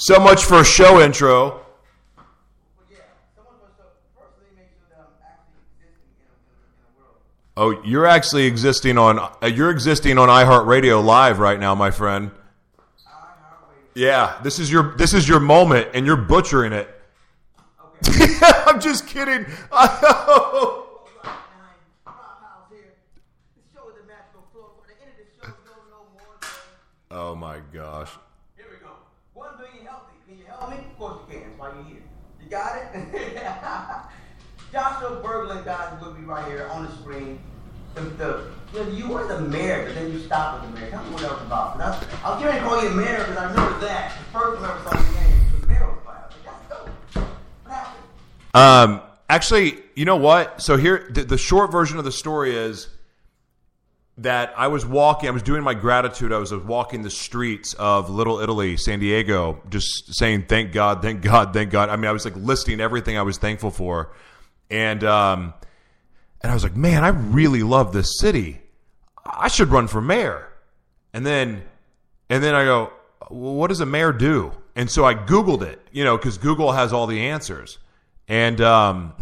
So much for a show intro. Oh, you're actually existing on uh, you're existing on iHeartRadio live right now, my friend. Yeah, this is your this is your moment, and you're butchering it. I'm just kidding. oh my gosh. Here we go. One being healthy. Can you help me? Of course you can. That's why you're here. You got it? Joshua Berglund, guys, will be right here on the screen. The, the, you, know, you were the mayor, but then you stopped with the mayor. Tell me what that was about. I, I was going to call you mayor because I remember that. The first time I ever saw your name, the mayor was fired. Like, that's dope. What happened? Um, actually, you know what? So here, the, the short version of the story is that I was walking. I was doing my gratitude. I was walking the streets of Little Italy, San Diego, just saying, "Thank God, thank God, thank God." I mean, I was like listing everything I was thankful for, and um, and I was like, "Man, I really love this city. I should run for mayor." And then, and then I go, well, "What does a mayor do?" And so I Googled it, you know, because Google has all the answers. And um,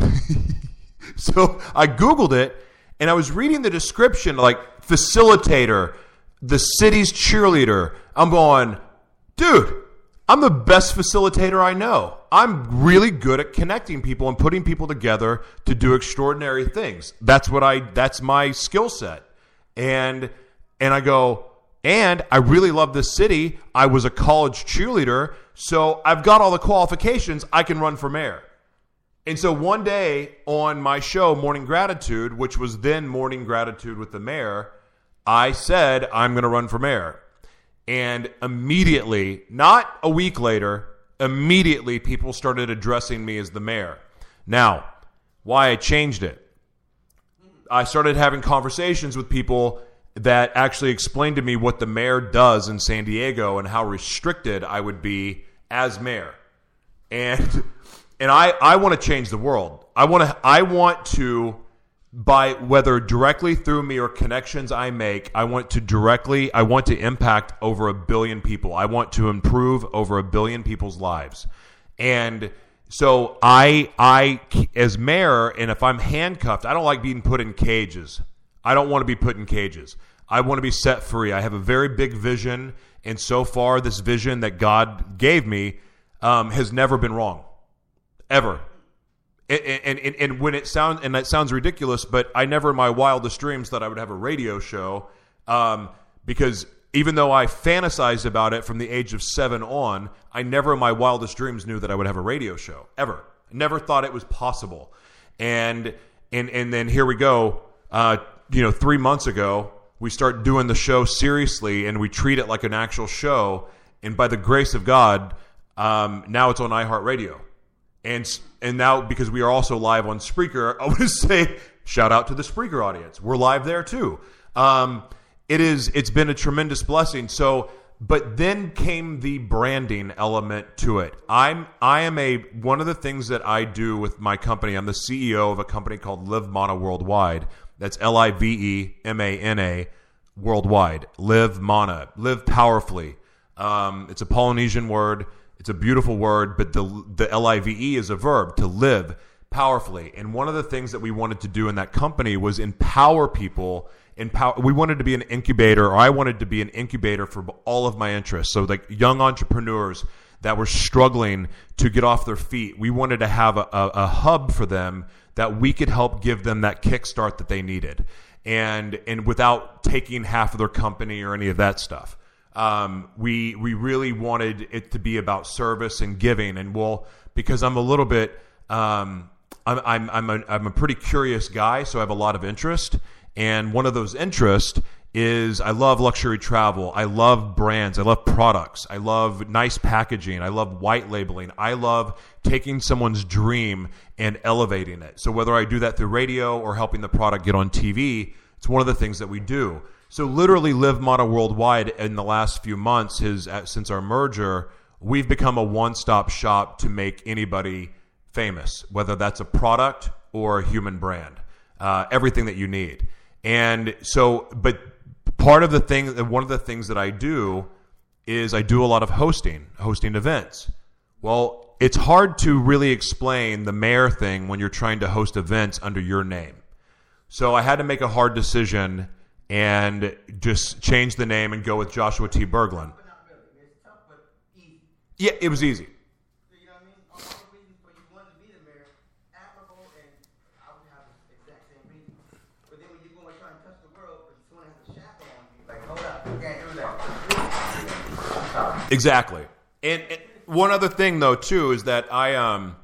so I Googled it and I was reading the description like facilitator, the city's cheerleader. I'm going, dude, I'm the best facilitator I know. I'm really good at connecting people and putting people together to do extraordinary things. That's what I that's my skill set. And and I go, and I really love this city. I was a college cheerleader, so I've got all the qualifications. I can run for mayor. And so one day on my show, Morning Gratitude, which was then Morning Gratitude with the mayor, I said, I'm going to run for mayor. And immediately, not a week later, immediately people started addressing me as the mayor. Now, why I changed it. I started having conversations with people that actually explained to me what the mayor does in San Diego and how restricted I would be as mayor. And and I, I want to change the world. I want to I want to by whether directly through me or connections I make, I want to directly I want to impact over a billion people. I want to improve over a billion people's lives. And so I I as mayor and if I'm handcuffed, I don't like being put in cages. I don't want to be put in cages. I want to be set free. I have a very big vision, and so far, this vision that God gave me um, has never been wrong, ever. And, and, and, when it sounds and that sounds ridiculous, but I never in my wildest dreams thought I would have a radio show um, because even though I fantasized about it from the age of seven on, I never in my wildest dreams knew that I would have a radio show ever. Never thought it was possible. And and and then here we go. Uh, you know, three months ago, we start doing the show seriously and we treat it like an actual show. And by the grace of God, um, now it's on iHeartRadio. And and now because we are also live on Spreaker, I want to say shout out to the Spreaker audience. We're live there too. Um, it is it's been a tremendous blessing. So, but then came the branding element to it. I'm I am a one of the things that I do with my company. I'm the CEO of a company called Live Mana Worldwide. That's L I V E M A N A worldwide. Live Mana. Live powerfully. Um, it's a Polynesian word. It's a beautiful word, but the the L I V E is a verb to live powerfully. And one of the things that we wanted to do in that company was empower people. Empower. We wanted to be an incubator, or I wanted to be an incubator for all of my interests. So, like young entrepreneurs that were struggling to get off their feet, we wanted to have a, a, a hub for them that we could help give them that kickstart that they needed, and and without taking half of their company or any of that stuff. Um, we we really wanted it to be about service and giving, and well, because I'm a little bit, um, I'm I'm I'm a, I'm a pretty curious guy, so I have a lot of interest, and one of those interests is I love luxury travel. I love brands. I love products. I love nice packaging. I love white labeling. I love taking someone's dream and elevating it. So whether I do that through radio or helping the product get on TV, it's one of the things that we do. So literally, Live Mana Worldwide in the last few months has since our merger, we've become a one-stop shop to make anybody famous, whether that's a product or a human brand. Uh, everything that you need. And so, but part of the thing, one of the things that I do is I do a lot of hosting, hosting events. Well, it's hard to really explain the mayor thing when you're trying to host events under your name. So I had to make a hard decision and just change the name and go with Joshua T. Berglund. But not really. It's tough, but easy. Yeah, it was easy. You know what I mean? All the reasons for you wanted to be the mayor, admirable, and I would have the exact same reason. But then when you go and try and touch the world, but someone has a shackle on you, like, hold up, you can't do that. Exactly. And, and one other thing though too is that I um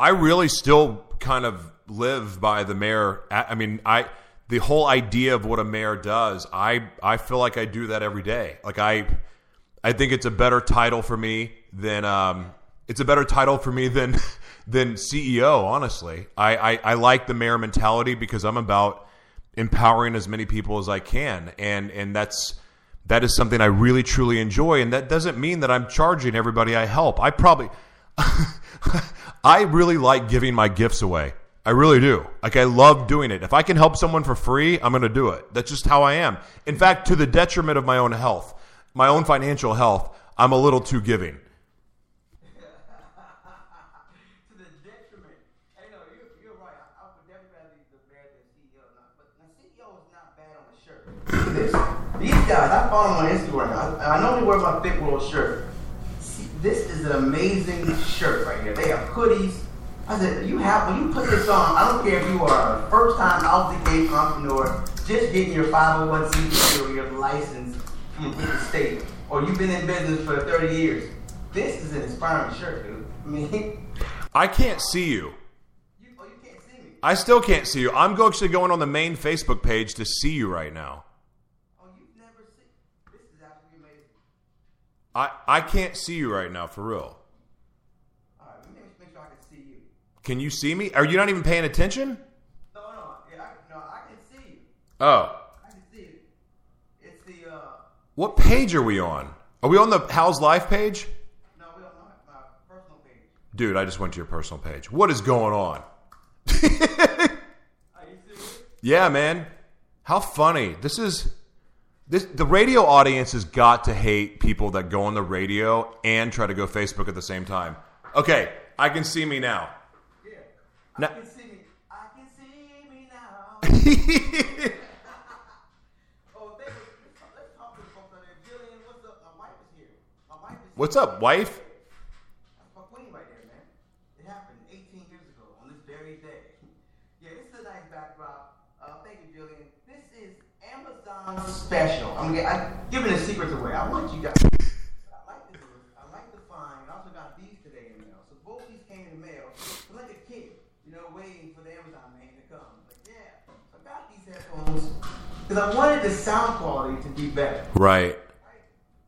I really still kind of live by the mayor. I mean, I the whole idea of what a mayor does, I I feel like I do that every day. Like I I think it's a better title for me than um it's a better title for me than than CEO, honestly. I, I, I like the mayor mentality because I'm about empowering as many people as I can. And and that's that is something I really truly enjoy. And that doesn't mean that I'm charging everybody I help. I probably I really like giving my gifts away. I really do. Like I love doing it. If I can help someone for free, I'm going to do it. That's just how I am. In fact, to the detriment of my own health, my own financial health, I'm a little too giving. to the detriment. Hey, no, you, you're right. I, I would definitely rather be the mayor than CEO. But the CEO is not bad on the shirt. This, these guys, I follow them on Instagram. I, I normally wear my Thick World shirt. See, this is an amazing shirt right here. They have hoodies. I said, you have when you put this on. I don't care if you are a first-time out the gate entrepreneur, just getting your 501c3 or your license from the state, or you've been in business for 30 years. This is an inspiring shirt, dude. I mean, I can't see you. you, oh, you can't see me. I still can't see you. I'm actually going on the main Facebook page to see you right now. Oh, you've never seen. This is absolutely amazing. I, I can't see you right now, for real. All right, let me make sure I can see you. Can you see me? Are you not even paying attention? No, no, yeah, I, no, I can see you. Oh. I can see you. It's the uh, What page are we on? Are we on the How's Life page? no, we don't know my personal page. Dude, I just went to your personal page. What is going on? Are you serious? Yeah, man. How funny. This is this the radio audience has got to hate people that go on the radio and try to go Facebook at the same time. Okay, I can see me now. Now. oh, thank you. Let's talk, let's talk to the folks there. Jillian, what's up? Wife is here. My wife is What's up, wife? That's my queen right there, man. It happened 18 years ago on this very day. Yeah, this is a nice backdrop. Uh, thank you, Jillian. This is Amazon special. I'm, g- I'm giving the secrets away. I want you guys. I like this. I like the find. I also got these today in the mail. So both these came in the mail. I'm like a kid, you know, waiting for the Amazon man to come. Like, yeah. So I got these headphones because I wanted the sound quality to be better. Right.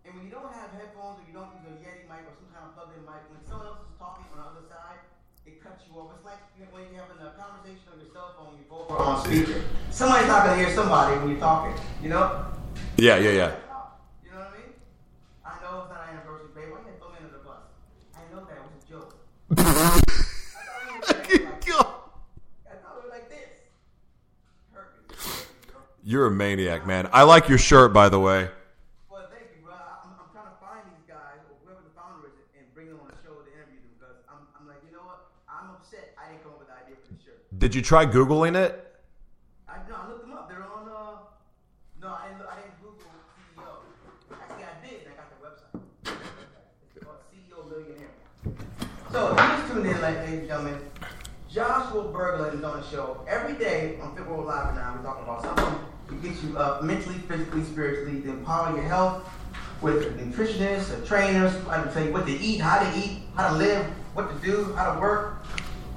And when you don't have headphones or you don't use a Yeti mic or some kind of plugged-in mic, when someone else is talking on the other side, it cuts you off. It's like when you're having a conversation on your cell phone, you both are on speaker. Somebody's not gonna hear somebody when you're talking. You know? Yeah, yeah, yeah. You know what I mean? I know it's not an anniversary, babe. Why you throw me under the bus? I know that was a joke. I thought we were like, I thought we were like this. Hurt me. Hurt me, bro. You're a maniac, man. I like your shirt, by the way. Well, thank you, bro. I'm, I'm trying to find these guys or whoever the founder is and bring them on the show to interview them because I'm, I'm like, you know what? I'm upset I didn't come up with the idea for the shirt. Did you try Googling it? I no, I looked them up. They're on. Uh, no, I didn't. I didn't Google CEO. Actually, I did. and I got the website. It's called CEO Millionaire. So if you just tuned in, ladies and gentlemen, Joshua Berglund is on the show every day on World Live now. We're talking about something to get you up mentally, physically, spiritually, to empower your health with a nutritionist, a trainer, somebody to tell you what to eat, how to eat, how to live, what to do, how to work,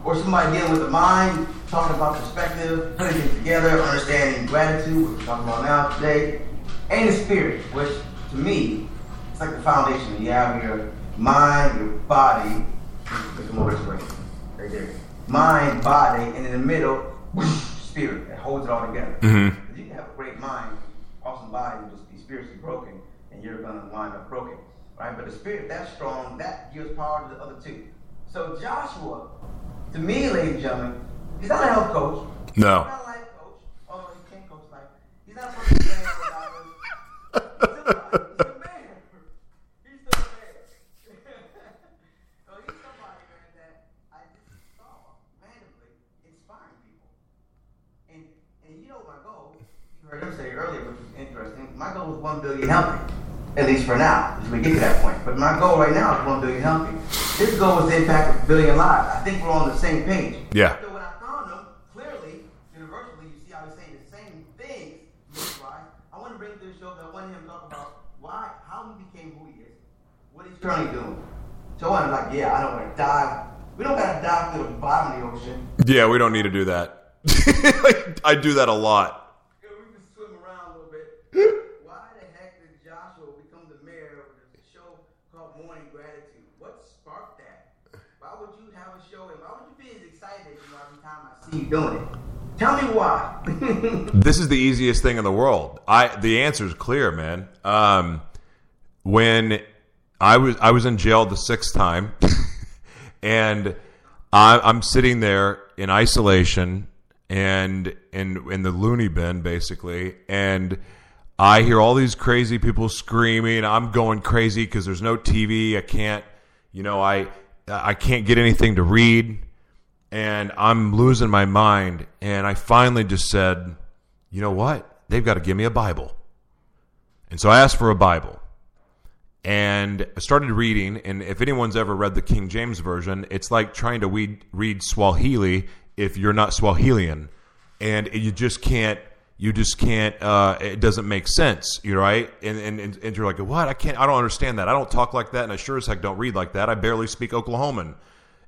or somebody dealing with the mind, talking about perspective, putting things together, understanding gratitude, which we're talking about now today. and the spirit, which to me, it's like the foundation. You have your mind, your body, come over this right there. Mind, body, and in the middle, spirit that holds it all together. Mm-hmm. Great mind, awesome body, and just be spiritually broken, and you're gonna wind up broken, right? But the spirit that's strong, that gives power to the other two. So Joshua, to me, ladies and gentlemen, he's not a health coach. No. He's not a life coach. Although he can coach life. He's not a person who's saying for dollars. He's a man. He's the man. so he's somebody, man, that I just saw randomly inspiring people. And and you know my goal, you heard him say earlier, which was interesting. My goal is one billion healthy. At least for now, as we get to that point. But my goal right now is one billion healthy. His goal is to impact a billion lives. I think we're on the same page. Yeah. So when I found him, clearly, universally, you see I was saying the same things. Right? I want to bring to the show that I want him to talk about why, how he became who he is, what he's currently doing. So I'm like, yeah, I don't want to dive. We don't gotta dive to the bottom of the ocean. Yeah, we don't need to do that. I do that a lot. Yeah, we can swim around a little bit. Why the heck did Joshua become the mayor of the show called Morning Gratitude? What sparked that? Why would you have a show and why would you be as excited as you are every time I you doing it? Tell me why. This is the easiest thing in the world. I the answer is clear, man. Um, when I was I was in jail the sixth time, and I, I'm sitting there in isolation and in in the loony bin basically, and I hear all these crazy people screaming. I'm going crazy because there's no TV. I can't, you know, I I can't get anything to read, and I'm losing my mind. And I finally just said, you know what? They've got to give me a Bible. And so I asked for a Bible. And I started reading. And if anyone's ever read the King James Version, it's like trying to read, read Swahili if you're not Swahilian. And you just can't, you just can't, uh, it doesn't make sense, you right? And, and, and, and you're like, what? I can't, I don't understand that. I don't talk like that. And I sure as heck don't read like that. I barely speak Oklahoman.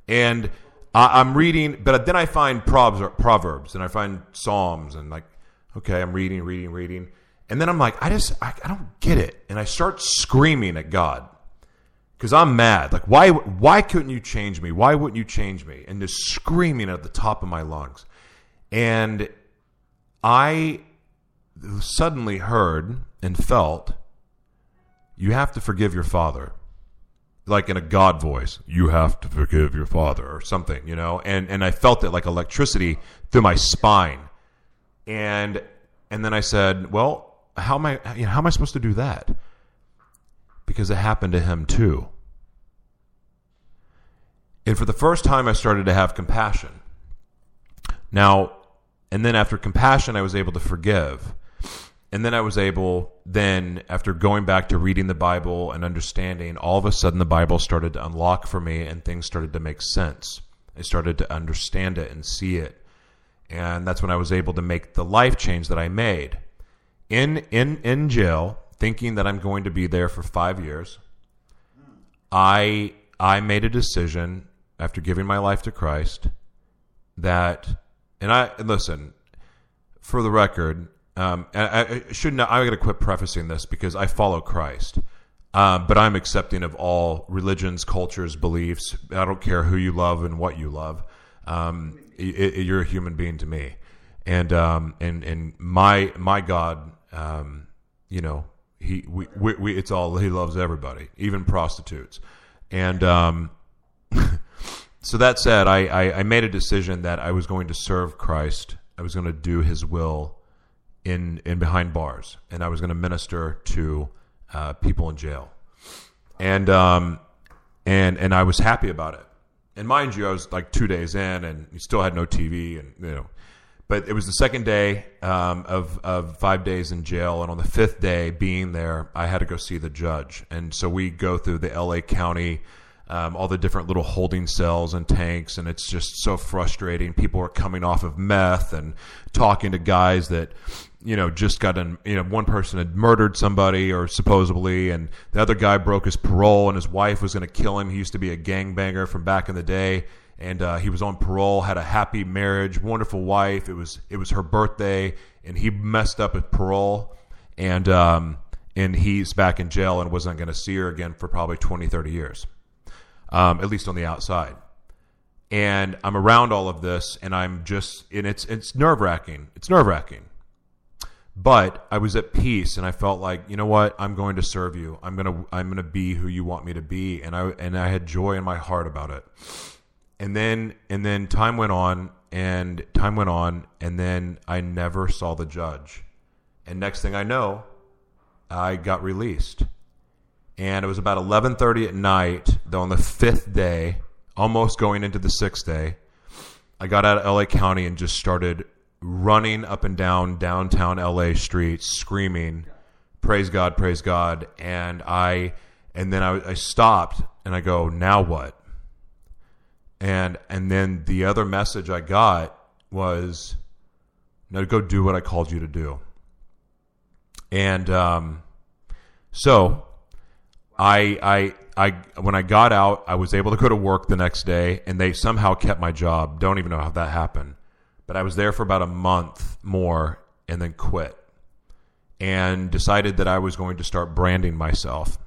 And I, I'm reading, but then I find proverbs, proverbs and I find Psalms and like, okay, I'm reading, reading, reading. And then I'm like, I just, I, I don't get it. And I start screaming at God because I'm mad. Like, why, why couldn't you change me? Why wouldn't you change me? And just screaming at the top of my lungs. And I suddenly heard and felt, you have to forgive your father. Like in a God voice, you have to forgive your father or something, you know? And, and I felt it like electricity through my spine. And, and then I said, well, how am I, you know, how am I supposed to do that? Because it happened to him too. And for the first time, I started to have compassion. Now, and then after compassion, I was able to forgive. And then I was able, then after going back to reading the Bible and understanding, all of a sudden the Bible started to unlock for me and things started to make sense. I started to understand it and see it. And that's when I was able to make the life change that I made. In, in, in jail, thinking that I'm going to be there for five years, I, I made a decision after giving my life to Christ that, and I, listen, for the record, um, I, I should not. I got to quit prefacing this because I follow Christ, um, but I'm accepting of all religions, cultures, beliefs. I don't care who you love and what you love. Um, it, it, you're a human being to me, and um, and and my my God, um, you know, he we, we, we it's all he loves everybody, even prostitutes, and um, so that said, I, I I made a decision that I was going to serve Christ. I was going to do His will in in behind bars, and I was going to minister to uh, people in jail, and um, and and I was happy about it. And mind you, I was like two days in, and we still had no TV, and you know. But it was the second day um, of of five days in jail, and on the fifth day, being there, I had to go see the judge, and so we go through the L.A. County. Um, all the different little holding cells and tanks, and it's just so frustrating. People are coming off of meth and talking to guys that you know, just got in, you know, one person had murdered somebody or supposedly, and the other guy broke his parole and his wife was going to kill him. He used to be a gangbanger from back in the day. And uh, he was on parole, had a happy marriage, wonderful wife. It was it was her birthday, and he messed up his parole, and um, and he's back in jail and wasn't going to see her again for probably 20, 30 years, um, at least on the outside. And I'm around all of this, and I'm just, and it's it's nerve wracking. It's nerve wracking. But I was at peace, and I felt like, you know what? I'm going to serve you. I'm gonna I'm gonna be who you want me to be, and I and I had joy in my heart about it. And then and then time went on, and time went on, and then I never saw the judge. And next thing I know, I got released. And it was about 11:30 at night, though on the 5th day, almost going into the 6th day, I got out of LA County and just started running up and down downtown LA streets screaming, "Praise God, praise God." And I and then I, I stopped and I go, "Now what?" And and then the other message I got was, "No, go do what I called you to do." And um, so I I I when I got out, I was able to go to work the next day, and they somehow kept my job. Don't even know how that happened, but I was there for about a month more, and then quit, and decided that I was going to start branding myself.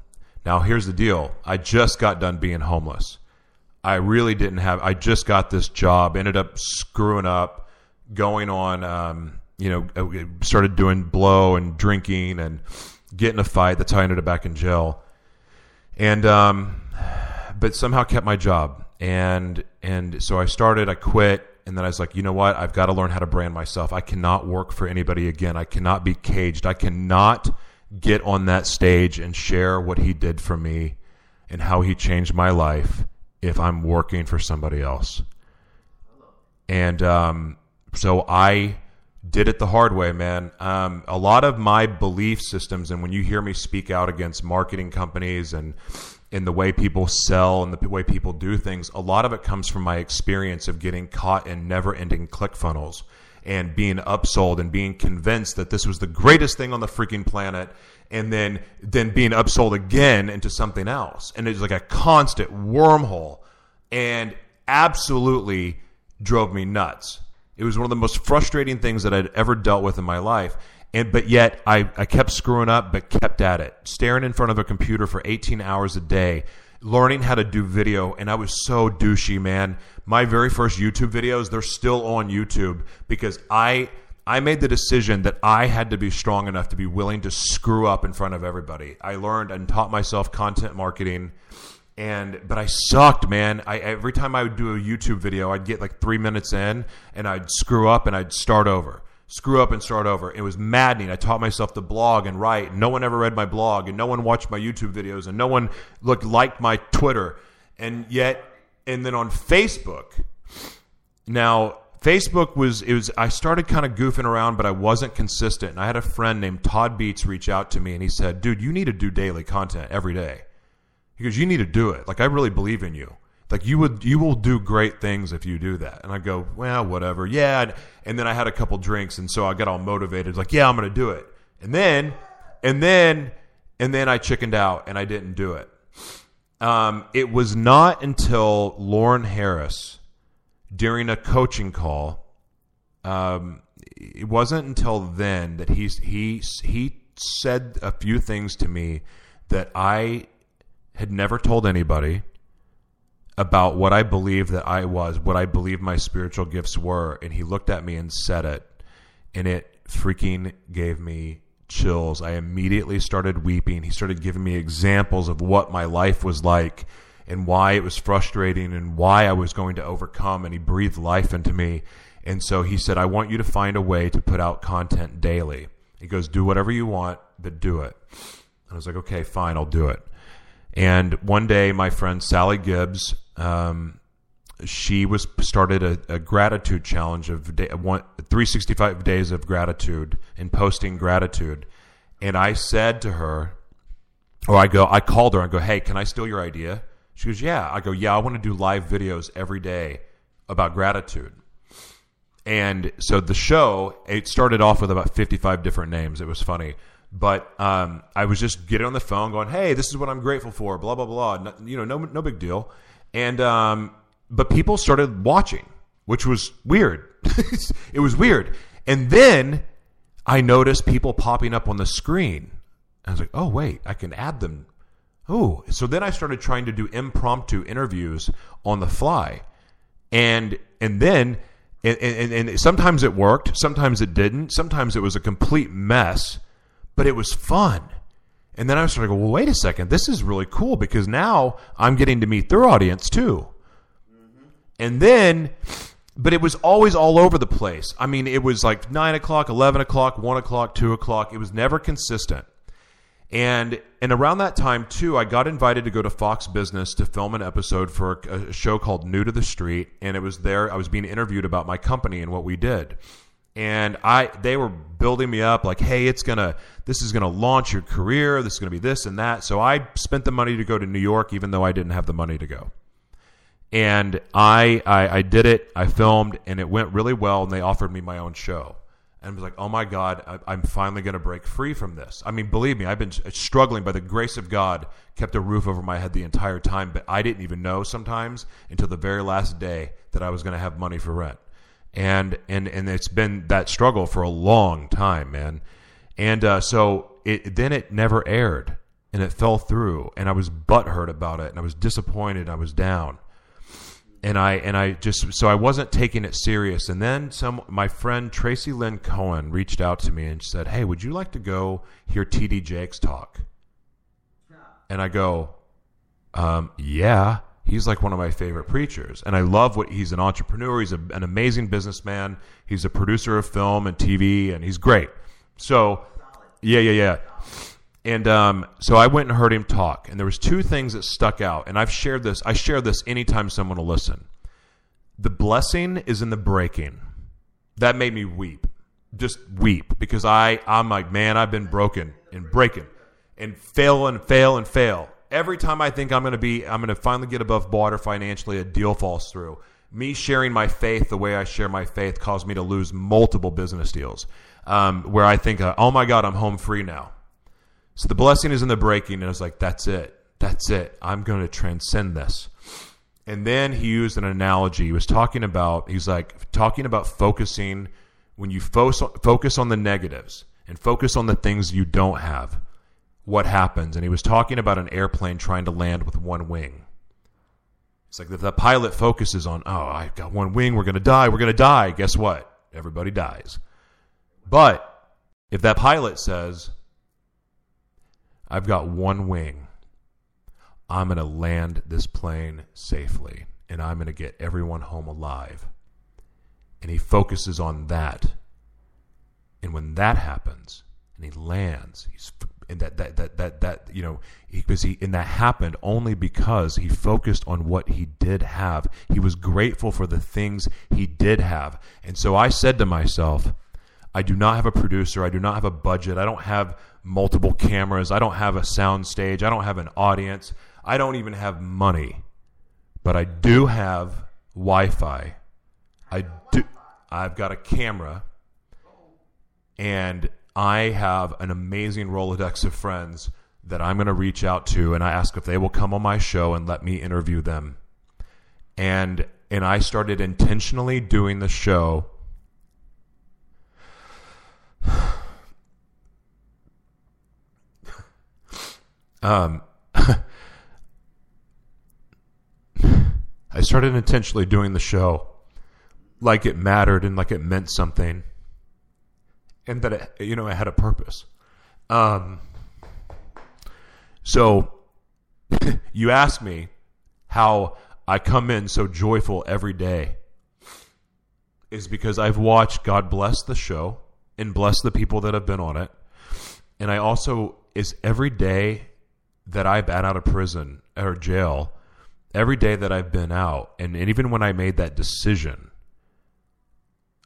Now here's the deal: I just got done being homeless. I really didn't have. I just got this job. Ended up screwing up, going on. Um, you know, uh, started doing blow and drinking and getting a fight. That's how I ended up back in jail. And um, but somehow kept my job. And and so I started. I quit. And then I was like, you know what? I've got to learn how to brand myself. I cannot work for anybody again. I cannot be caged. I cannot get on that stage and share what he did for me and how he changed my life if I'm working for somebody else. And um, so I did it the hard way, man. Um, a lot of my belief systems, and when you hear me speak out against marketing companies and in the way people sell and the way people do things, a lot of it comes from my experience of getting caught in never ending click funnels and being upsold and being convinced that this was the greatest thing on the freaking planet and then then being upsold again into something else. And it's like a constant wormhole and absolutely drove me nuts. It was one of the most frustrating things that i'd ever dealt with in my life and but yet I, I kept screwing up but kept at it staring in front of a computer for 18 hours a day learning how to do video and i was so douchey man my very first youtube videos they're still on youtube because i I made the decision that I had to be strong enough to be willing to screw up in front of everybody. I learned and taught myself content marketing and but I sucked, man. I every time I would do a YouTube video, I'd get like 3 minutes in and I'd screw up and I'd start over. Screw up and start over. It was maddening. I taught myself to blog and write. No one ever read my blog and no one watched my YouTube videos and no one looked liked my Twitter. And yet and then on Facebook, now Facebook was it was I started kind of goofing around, but I wasn't consistent. And I had a friend named Todd Beats reach out to me, and he said, "Dude, you need to do daily content every day." He goes, "You need to do it. Like I really believe in you. Like you would you will do great things if you do that." And I go, "Well, whatever. Yeah." And, and then I had a couple drinks, and so I got all motivated. Like, "Yeah, I'm to do it." And then and then and then I chickened out, and I didn't do it. Um, it was not until Lauren Harris during a coaching call. Um, it wasn't until then that he he he said a few things to me that I had never told anybody about what I believed that I was, what I believed my spiritual gifts were, and he looked at me and said it, and it freaking gave me chills. I immediately started weeping. He started giving me examples of what my life was like and why it was frustrating and why I was going to overcome. And he breathed life into me. And so he said, I want you to find a way to put out content daily. He goes, Do whatever you want, but do it. And I was like, Okay, fine, I'll do it. And one day, my friend Sally Gibbs, um, she was started a, a gratitude challenge of day, one, 365 days of gratitude and posting gratitude. And I said to her, or I go, I called her and go, Hey, can I steal your idea? She goes, Yeah. I go, Yeah, I want to do live videos every day about gratitude. And so the show, it started off with about 55 different names. It was funny. But um, I was just getting on the phone going, Hey, this is what I'm grateful for, blah, blah, blah. No, you know, no, no big deal. And, um, but people started watching, which was weird. it was weird. And then I noticed people popping up on the screen. I was like, oh, wait, I can add them. Oh, so then I started trying to do impromptu interviews on the fly. And and then and, and, and sometimes it worked, sometimes it didn't, sometimes it was a complete mess, but it was fun. And then I started to go, well, wait a second, this is really cool because now I'm getting to meet their audience too. Mm-hmm. And then, but it was always all over the place. I mean, it was like nine o'clock, eleven o'clock, one o'clock, two o'clock. It was never consistent. And and around that time too, I got invited to go to Fox Business to film an episode for a, a show called New to the Street, and it was there. I was being interviewed about my company and what we did and I they were building me up like, hey, it's gonna this is gonna launch your career. This is gonna be this and that. So I spent the money to go to New York, even though I didn't have the money to go. And I, I I did it. I filmed, and it went really well. And they offered me my own show. And I was like, oh my God, I, I'm finally going to break free from this. I mean, believe me, I've been uh, struggling. By the grace of God, kept a roof over my head the entire time. But I didn't even know sometimes until the very last day that I was going to have money for rent and and and it's been that struggle for a long time, man. And uh, so it then it never aired, and it fell through, and I was butthurt about it, and I was disappointed, I was down, and I and I just so I wasn't taking it serious. And then some my friend Tracy Lynn Cohen reached out to me and said, "Hey, would you like to go hear TD Jakes talk?" And I go, um, "Yeah." He's like one of my favorite preachers and i love what he's an entrepreneur he's a, an amazing businessman he's a producer of film and tv and he's great. So yeah yeah yeah. And um, so i went and heard him talk and there was two things that stuck out and i've shared this i share this anytime someone will listen. The blessing is in the breaking. That made me weep just weep because i i'm like man i've been broken and breaking and fail and fail and fail every time I think I'm going to be, I'm going to finally get above water financially, a deal falls through. Me sharing my faith the way I share my faith caused me to lose multiple business deals um, where I think, uh, oh my God, I'm home free now. So the blessing is in the breaking. And I was like, that's it. That's it. I'm going to transcend this. And then he used an analogy. He was talking about, he's like, talking about focusing when you fo- focus on the negatives and focus on the things you don't have what happens. And he was talking about an airplane trying to land with one wing. It's like if the pilot focuses on, oh, I've got one wing, we're going to die, we're going to die. Guess what? Everybody dies. But if that pilot says, I've got one wing, I'm going to land this plane safely and I'm going to get everyone home alive. And he focuses on that. And when that happens and he lands, he's and that that that that that you know because he and that happened only because he focused on what he did have. He was grateful for the things he did have. And so i said to myself i do not have a producer. I do not have a budget. I don't have multiple cameras. I don't have a sound stage i don't have an audience. I don't even have money. But i do have wi-fi. I do i've got a camera. And I have an amazing Rolodex of friends that I'm going to reach out to and I ask if they will come on my show and let me interview them. And and I started intentionally doing the show um I started intentionally doing the show like it mattered and like it meant something and that it, you know it had a purpose. Um, so you ask me how I come in so joyful every day is because I've watched God bless the show and bless the people that have been on it. And I also is every day that I've been out of prison or jail, every day that I've been out, and, and even when I made that decision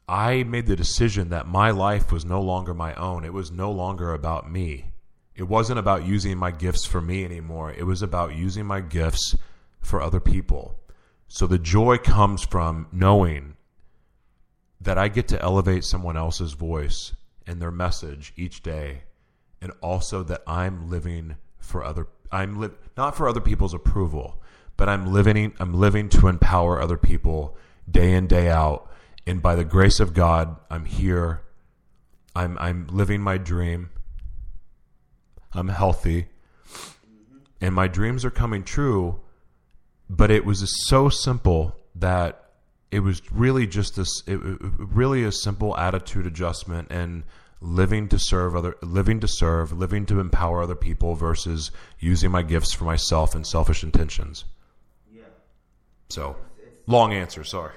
I made the decision that my life was no longer my own. It was no longer about me. It wasn't about using my gifts for me anymore. It was about using my gifts for other people. So the joy comes from knowing that I get to elevate someone else's voice and their message each day and also that I'm living for other I'm li- not for other people's approval, but I'm living I'm living to empower other people day in day out and by the grace of God, I'm here I'm I'm living my dream. I'm healthy. And my dreams are coming true, but it was so simple that it was really just this it, it- really a simple attitude adjustment and living to serve other living to serve, living to empower other people versus using my gifts for myself and selfish intentions. Yeah. So, long answer, sorry.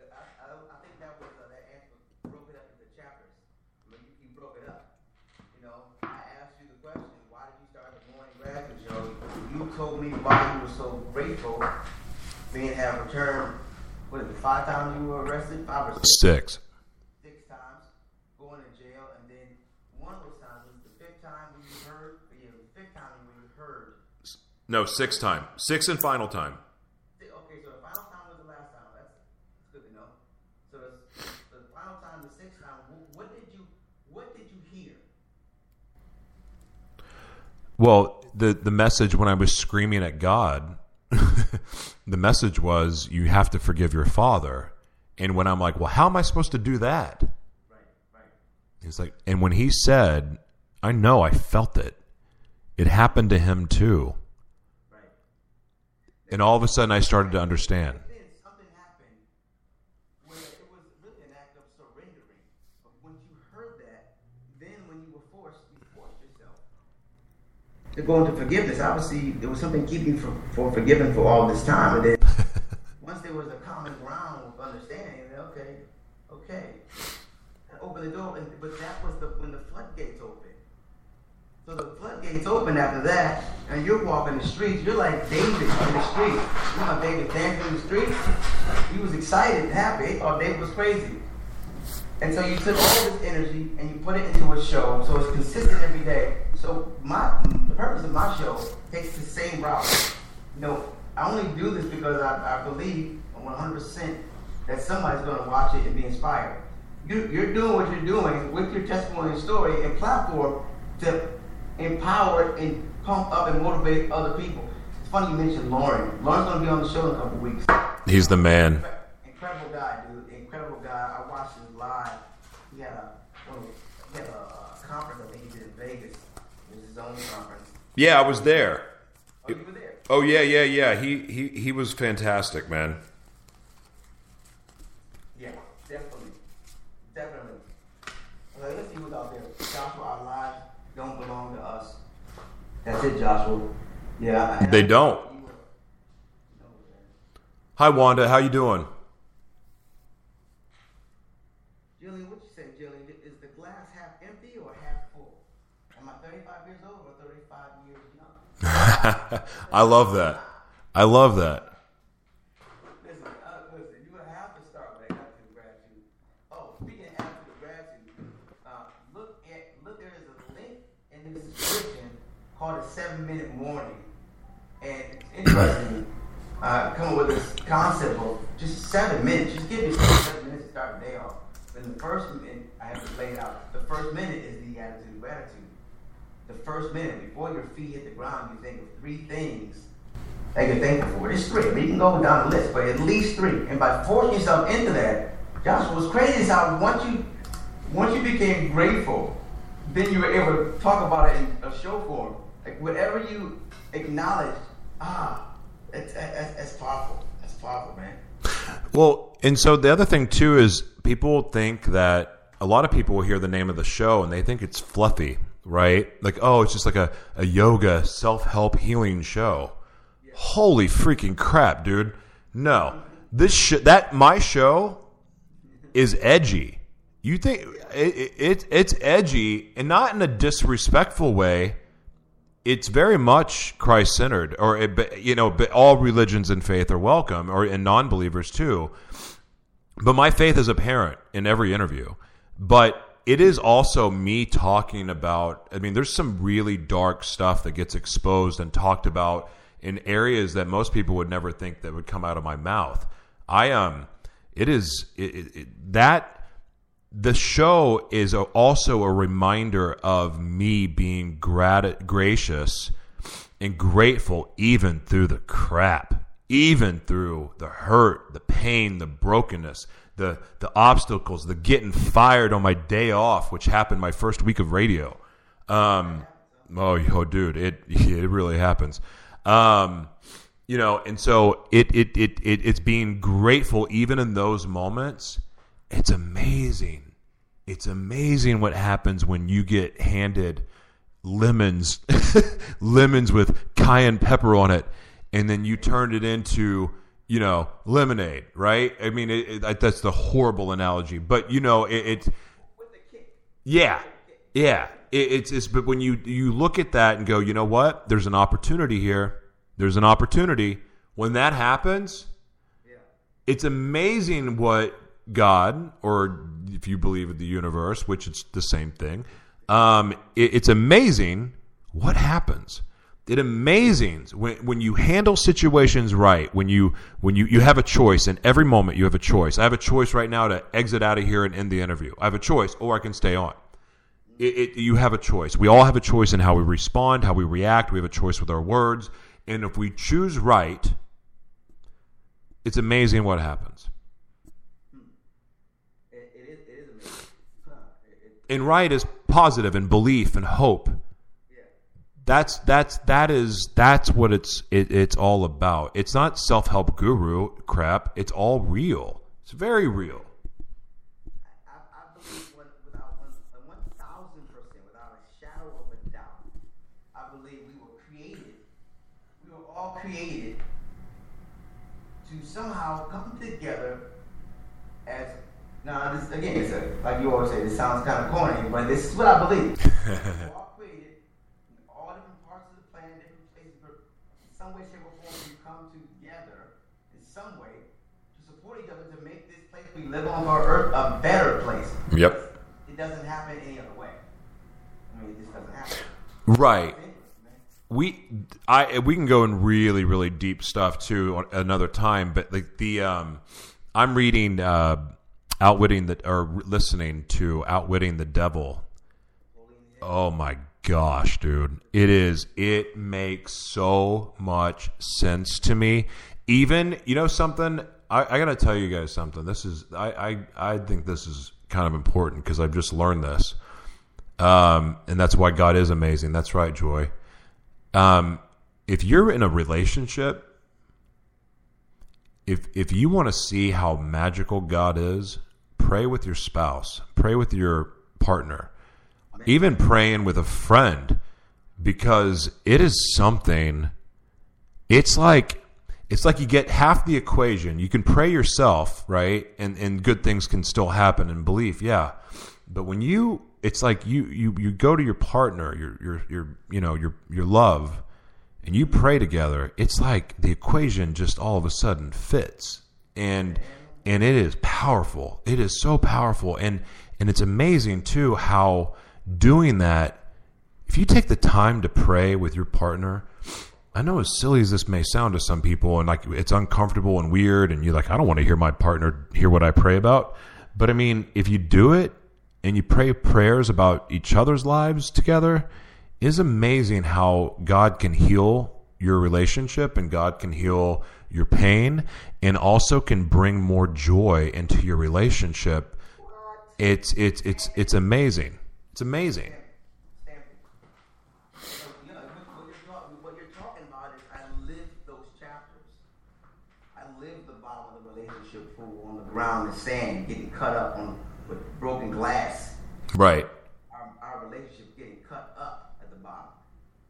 I, I, I think that was uh, that answer broke it up into chapters. I mean, you, you broke it up. You know, I asked you the question, why did you start the morning gratitude show? You told me why you were so grateful being have returned. What is it? Five times you were arrested, five or six, Six. six times, going to jail, and then one of those times was the fifth time you heard. Yeah, the fifth time you heard. No, six time. Six and final time. Okay, so the final time was the last time. That's, that's good to know. So the, the final time, the sixth time. What did you What did you hear? Well, the the message when I was screaming at God, the message was you have to forgive your father. And when I'm like, well, how am I supposed to do that? Right, right. He's like, and when he said, I know, I felt it. It happened to him too. Right. And all of a sudden, I started to understand. Then something happened where it was really an act of surrendering. But when you heard that, then when you were forced, you forced yourself to go into forgiveness. Obviously, there was something keeping you from, from forgiving for all this time, and then once there was a common ground of understanding, okay, okay, open the door. And, but that was the when the floodgates opened. So the floodgates open after that, and you're walking the streets. You're like David in the street. You know David danced in the street? He was excited and happy. Thought David was crazy. And so you took all this energy and you put it into a show, so it's consistent every day. So my the purpose of my show takes the same route. You know, I only do this because I, I believe 100% that somebody's going to watch it and be inspired. You, you're doing what you're doing with your testimony and story and platform to empower and pump up and motivate other people. It's funny you mentioned Lauren. Lauren's going to be on the show in a couple weeks. He's the man. Incredible guy, dude. Guy. I watched him live. He had a he had a, conference I think he did in Vegas. It was his own conference. Yeah, I was there. Oh, you were there. Oh yeah, yeah, yeah. He he he was fantastic, man. Yeah, definitely, definitely. Okay, let's see who's out there. Joshua, our lives don't belong to us. That's it, Joshua. Yeah. They I- don't. you were- no, man. Hi Wanda, how you doing? Jillian, what you say, Jillian? Is the glass half empty or half full? Am I 35 years old or 35 years young? I love that. I love that. Listen, uh, listen, you would have to start with attitude of gratitude. Oh, speaking of attitude of gratitude, uh, look at look. There is a link in the description called a seven minute warning, and it's interesting. Uh, coming with this concept of just seven minutes. Just give yourself seven minutes to start the day off. Then the first minute, I have to lay it out. The first minute is the attitude of gratitude. The first minute before your feet hit the ground, you think of three things that you're thankful for. There's three. You can go down the list, but at least three. And by forcing yourself into that, Joshua, what's crazy is how once you once you became grateful, then you were able to talk about it in a show form. Like whatever you acknowledge, ah, it's, that's, that's powerful. That's powerful, man. Well, and so the other thing too is people think that a lot of people will hear the name of the show and they think it's fluffy, right? Like, oh, it's just like a, a yoga self help healing show. Holy freaking crap, dude! No, this sh- that my show is edgy. You think it, it, it it's edgy and not in a disrespectful way. It's very much Christ centered, or you know, all religions and faith are welcome, or and non believers too. But my faith is apparent in every interview. But it is also me talking about. I mean, there's some really dark stuff that gets exposed and talked about in areas that most people would never think that would come out of my mouth. I um, it is it, it, it, that the show is a, also a reminder of me being grat- gracious and grateful even through the crap, even through the hurt, the pain, the brokenness. The the obstacles, the getting fired on my day off, which happened my first week of radio. Um, oh, oh, dude, it it really happens. Um, you know, and so it, it it it it's being grateful even in those moments. It's amazing. It's amazing what happens when you get handed lemons, lemons with cayenne pepper on it, and then you turned it into you know lemonade, right? I mean, it, it, that's the horrible analogy, but you know, it, it yeah, yeah. It, it's it's but when you you look at that and go, you know what? There's an opportunity here. There's an opportunity. When that happens, yeah. it's amazing what God, or if you believe in the universe, which it's the same thing, um, it, it's amazing what happens. It amazing when when you handle situations right. When you when you you have a choice, and every moment you have a choice. I have a choice right now to exit out of here and end the interview. I have a choice, or I can stay on. It, it, you have a choice. We all have a choice in how we respond, how we react. We have a choice with our words, and if we choose right, it's amazing what happens. Hmm. It, it is, it is amazing. Huh. It, it, And right is positive and belief and hope. That's that's that is that's what it's it, it's all about. It's not self help guru crap. It's all real. It's very real. I, I believe when, without one, one thousand percent, without a shadow of a doubt, I believe we were created. We were all created to somehow come together as. Now, this again, it's a, like you always say, this sounds kind of corny, but this is what I believe. we're all created in all different parts of the planet, different places, but in some way, shape, or form, we come together in some way to support each other to make this place we live on our earth a better place. Yep. It doesn't happen any other way. I mean, it just doesn't happen. Right. We I we can go in really really deep stuff too on another time, but like the um, I'm reading uh, outwitting the or listening to outwitting the devil. Oh my gosh, dude! It is. It makes so much sense to me. Even you know something. I, I gotta tell you guys something. This is I I, I think this is kind of important because I've just learned this. Um, and that's why God is amazing. That's right, Joy. Um, if you're in a relationship, if if you want to see how magical God is, pray with your spouse, pray with your partner, even praying with a friend, because it is something. It's like it's like you get half the equation. You can pray yourself, right, and and good things can still happen in belief, yeah. But when you, it's like you you you go to your partner, your your your you know your your love, and you pray together. It's like the equation just all of a sudden fits, and and it is powerful. It is so powerful, and and it's amazing too how doing that. If you take the time to pray with your partner, I know as silly as this may sound to some people, and like it's uncomfortable and weird, and you're like, I don't want to hear my partner hear what I pray about. But I mean, if you do it and you pray prayers about each other's lives together, is amazing how God can heal your relationship and God can heal your pain and also can bring more joy into your relationship. It's it's it's it's amazing. It's amazing. Stamp it. So, you know, what you're, talking, what you're talking about is I lived those chapters. I lived the bottom of the relationship pool on the ground in sand, getting cut up on with broken glass. Right. Our, our relationship getting cut up at the bottom.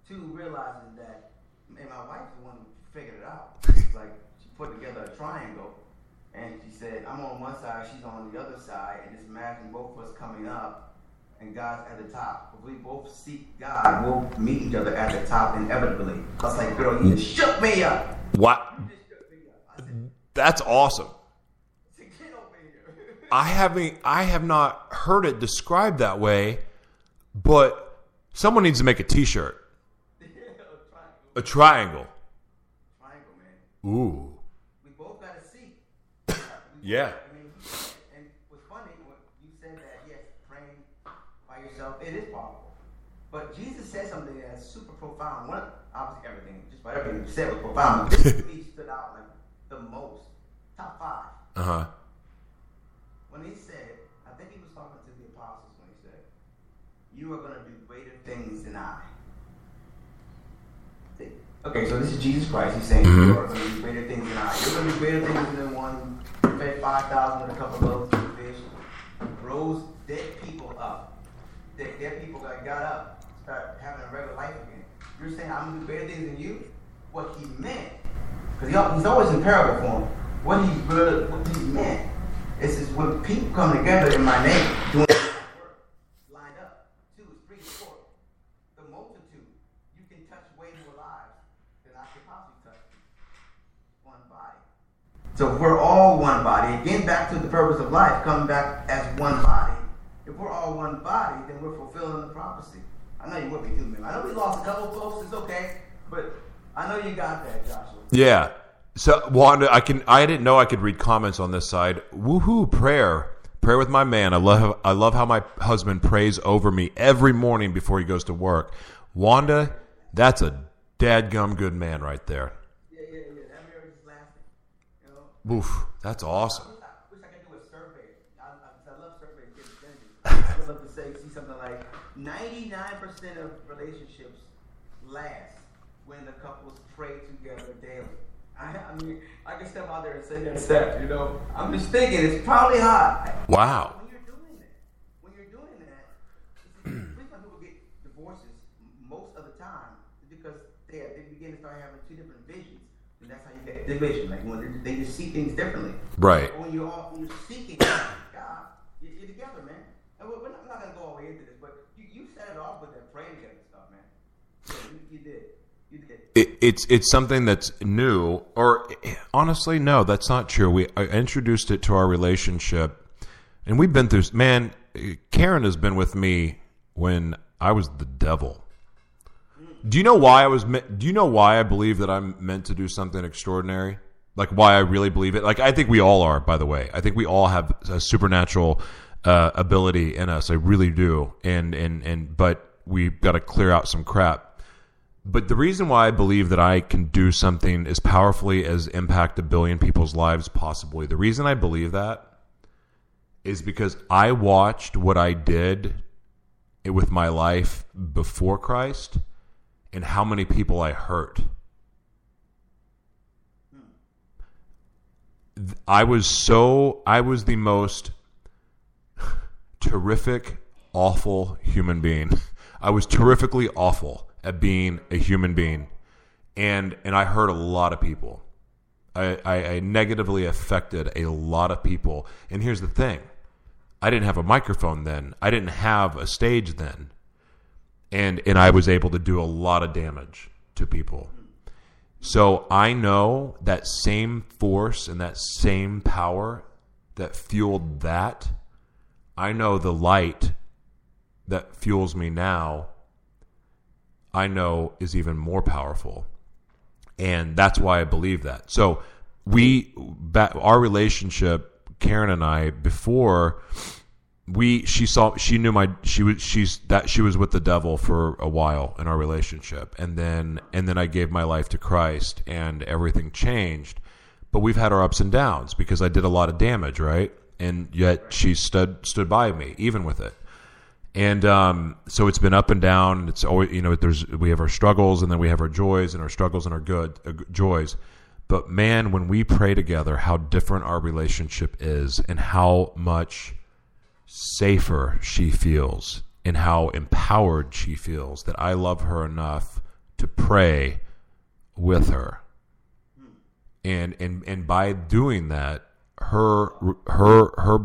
Two, realizing that, and my wife is the one who figured it out. It's like she put together a triangle, and she said, "I'm on one side, she's on the other side, and just imagine both of us coming up, and God's at the top. If we both seek God, we'll meet each other at the top inevitably." I was like, "Girl, you just shook me up. What? You just shook me up." I said, That's awesome. "Get over here." I haven't I have not heard it described that way, but someone needs to make a t-shirt. triangle, A triangle. triangle, man. Ooh. We both got a seat. Yeah. both- I mean, and what's funny, when you said that, yes, praying by yourself, it is powerful. But Jesus said something that's super profound. One, obviously, everything, just about everything you said was profound. But this to me stood out like the most. Top five. Uh-huh. when he said, I think he was talking to the apostles when he said, "You are going to do greater things than I." Okay, so this is Jesus Christ. He's saying Mhm. you are going to do greater things than I. You're going to do greater things than one who fed five thousand with a couple of loaves and fish, rose dead people up. Dead, dead people that got up, start having a regular life again. You're saying I'm going to do greater things than you? What he meant, because he, he's always in parable form. What he really, what he meant is, is when people come together in my name, doing up, two, three, four, the multitude, you can touch way more lives than I could possibly touch. One body. So if we're all one body, again back to the purpose of life, coming back as one body. If we're all one body, then we're fulfilling the prophecy. I know you with me too, man. I know we lost a couple folks, it's okay, but I know you got that, Joshua. Yeah. So Wanda, I can. I didn't know I could read comments on this side. Woohoo! Prayer, prayer with my man. I love. I love how my husband prays over me every morning before he goes to work. Wanda, that's a dadgum good man right there. Yeah, yeah, yeah. That marriage is lasting. You know. Oof, that's awesome. I wish I, wish I could do a survey. I, I, I love surveys. I would love to say, see something like 99% of relationships last when the couples pray together daily. I, I mean, I can step out there and say that step, you know. I'm just thinking it's probably high. Wow. When you're doing that, when you're doing that, the reason people get divorces most of the time is because they, they begin to start having two different visions. And that's how you get division. Like when they just see things differently. Right. But when you're all when you're seeking God, you're, you're together, man. And we're, we're not, I'm not gonna go all the way into this, but you, you set it off with that praying together stuff, man. So you, you did, you did. It, it's it's something that's new, or honestly, no, that's not true. We I introduced it to our relationship, and we've been through. Man, Karen has been with me when I was the devil. Do you know why I was? Do you know why I believe that I'm meant to do something extraordinary? Like why I really believe it. Like I think we all are. By the way, I think we all have a supernatural uh, ability in us. I really do. And and and but we've got to clear out some crap. But the reason why I believe that I can do something as powerfully as impact a billion people's lives, possibly, the reason I believe that is because I watched what I did with my life before Christ and how many people I hurt. I was so, I was the most terrific, awful human being. I was terrifically awful at being a human being, and and I hurt a lot of people. I, I, I negatively affected a lot of people. And here's the thing: I didn't have a microphone then. I didn't have a stage then, and and I was able to do a lot of damage to people. So I know that same force and that same power that fueled that. I know the light that fuels me now. I know is even more powerful, and that's why I believe that. So we, our relationship, Karen and I, before we she saw she knew my she was she's that she was with the devil for a while in our relationship. And then and then I gave my life to Christ and everything changed. But we've had our ups and downs because I did a lot of damage right? And yet she stood stood by me even with it and um, so it's been up and down it's always you know there's we have our struggles and then we have our joys and our struggles and our good uh, joys but man when we pray together how different our relationship is and how much safer she feels and how empowered she feels that I love her enough to pray with her. And and and by doing that, her her her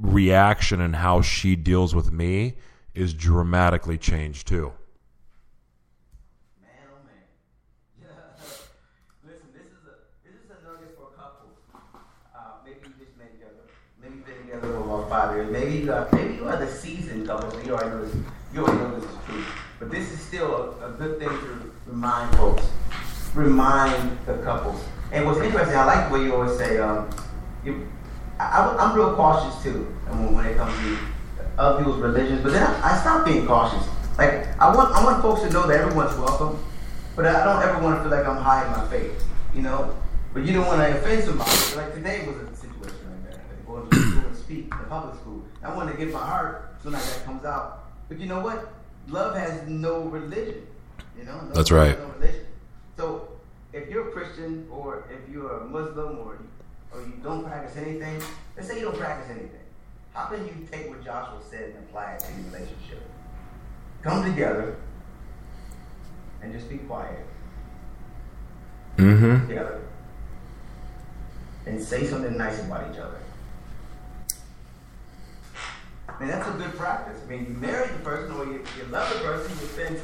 reaction and how she deals with me is dramatically changed too. Man, man. Listen, this is a this is a nugget for couples. Maybe you just met together. Maybe you've been together for about five years. Maybe you got maybe you are the seasoned couple. You already know this. You already know this is true. But this is still a, a good thing to remind folks. Remind the couples. And what's interesting, I like the way you always say, um, you, I, I'm real cautious too when, when it comes to other people's religions. But then I, I stopped being cautious. Like I want, I want folks to know that everyone's welcome, but I don't ever want to feel like I'm hiding my faith. You know, but you don't want to offend somebody. Like today was a situation like that. Like going to school and speak in public school. I want to get my heart so as that comes out. But you know what? Love has no religion. You know, no, That's right. No religion. So if you're a Christian or if you're a Muslim or or you don't practice anything, let's say you don't practice anything. How can you take what Joshua said and apply it to your relationship? Come together and just be quiet Mm-hmm. together and say something nice about each other. I mean, that's a good practice. I mean, you marry the person or you, you love the person, you think,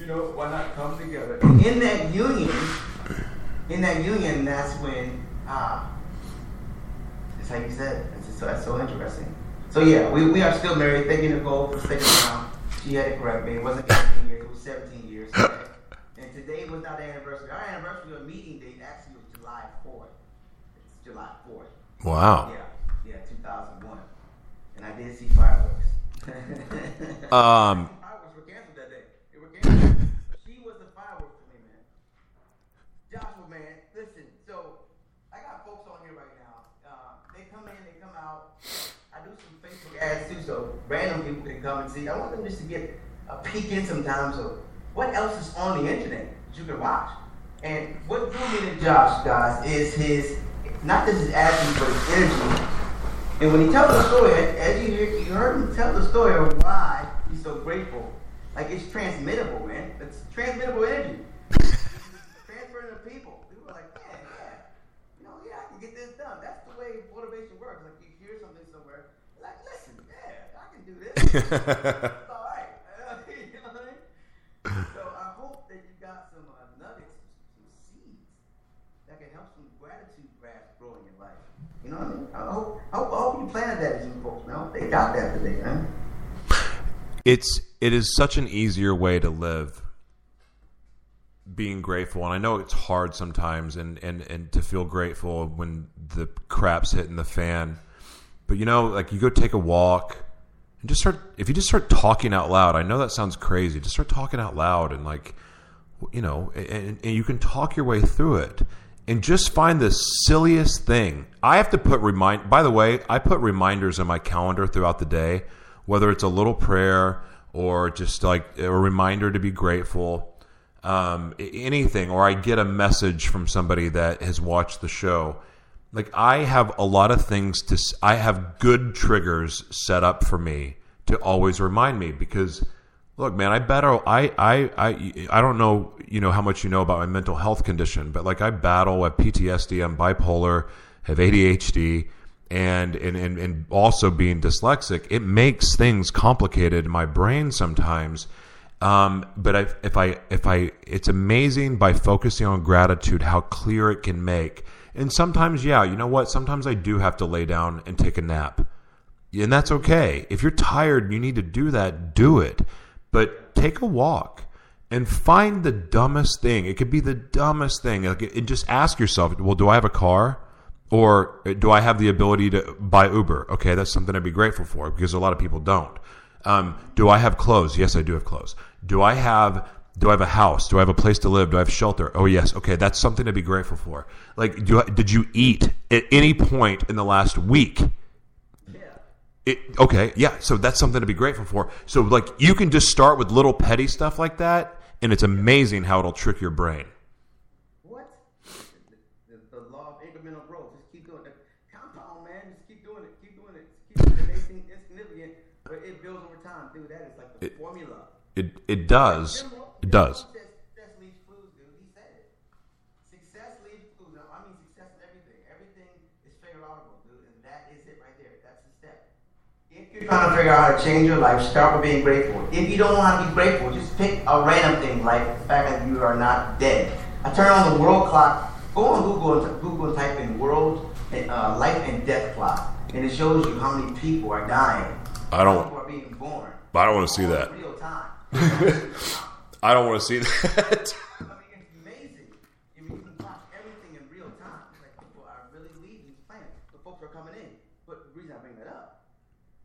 you know, why not come together? In that union, in that union, that's when, ah, that's how you said. That's, so, that's so interesting. So, yeah, we, we are still married. Thank you, Nicole, for sticking around. She had it correct me. It wasn't 18 years, it was 17 years. and today was not the anniversary. Our anniversary, our meeting date actually was July 4th. It's July 4th. Wow. Yeah, yeah, 2001. And I did see fireworks. Um, fireworks were canceled that day. They were canceled. she was the fireworks for me, man. Joshua, man, listen. So I got folks on here right now. Uh, they come in, they come out. I do some too, so random people can come and see. I want them just to get a peek in sometimes of what else is on the internet that you can watch. And what drew me to Josh, guys, is his not just his attitude, but his energy. And when he tells the story, as you, hear- you heard him tell the story of why he's so grateful, like it's transmittable, man. It's transmittable energy. Transferring to people. People are like, yeah, yeah. You know, yeah, I can get this done. That's the way motivation works. Like you hear something somewhere, like, listen, yeah, I can do this. it's all right. you know what I mean? So I hope that you got some uh, nuggets, some seeds that can help some gratitude grass grow in your life. You know what I mean? I hope, I hope, I hope you planted that in some folks. I hope They got that today, man. it's it is such an easier way to live being grateful and i know it's hard sometimes and and and to feel grateful when the crap's hitting the fan but you know like you go take a walk and just start if you just start talking out loud i know that sounds crazy just start talking out loud and like you know and, and you can talk your way through it and just find the silliest thing. I have to put remind by the way i put reminders in my calendar throughout the day whether it's a little prayer or just like a reminder to be grateful um, anything or i get a message from somebody that has watched the show like i have a lot of things to I have good triggers set up for me to always remind me because look man i battle i i i, I don't know you know how much you know about my mental health condition but like i battle with ptsd i'm bipolar have adhd and and, and and also being dyslexic it makes things complicated in my brain sometimes. Um, but I, if I if I it's amazing by focusing on gratitude how clear it can make and sometimes yeah you know what sometimes I do have to lay down and take a nap and that's okay. If you're tired and you need to do that, do it. But take a walk and find the dumbest thing. It could be the dumbest thing. And just ask yourself, well, do I have a car? Or do I have the ability to buy Uber? Okay, that's something to be grateful for because a lot of people don't. Um, do I have clothes? Yes, I do have clothes. Do I have do I have a house? Do I have a place to live? Do I have shelter? Oh yes. Okay, that's something to be grateful for. Like, do I, did you eat at any point in the last week? It, okay, yeah. So that's something to be grateful for. So like you can just start with little petty stuff like that, and it's amazing how it'll trick your brain. What? The, the, the law of incremental growth. Just keep doing it. Compound, man. Just keep doing it. Keep doing it. Keep doing it. Seem insignificant, but it builds over time, dude. That is like the It- formula. It it does. It does. Rohn says Success leaves clues, dude. He said it. Success leaves clues. Now, I mean, success in everything. Everything is figure outable, dude, and that is it right there. That's the step. If you're trying to figure out how to change your life, start with being grateful. If you don't want to be grateful, just pick a random thing like the fact that you are not dead. I turn on the world clock. Go on Google and Google and type in world uh, life and death clock, and it shows you how many people are dying. I don't- People are being born. I don't wanna see that. Real time. I don't want to see that. I mean, it's amazing. I mean, you can watch everything in real time. Like people are really leaving the planet, but folks are coming in. But the reason I bring that up,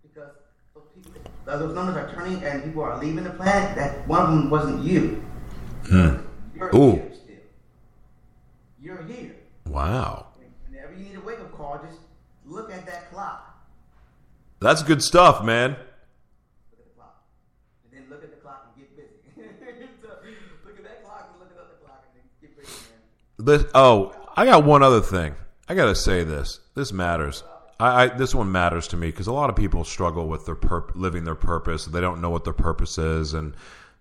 because those people, those numbers are turning and people are leaving the planet, that one of them wasn't you. Hmm. You're Ooh. here still. You're here. wow. Whenever you need a wake up call, just look at that clock. That's good stuff, man. Look at the clock. And then look at the clock and get busy. so, look at that clock and look at the clock and then get busy, man. This, oh, I got one other thing. I got to say this. This matters. I, I this one matters to me because a lot of people struggle with their purp- living their purpose. They don't know what their purpose is, and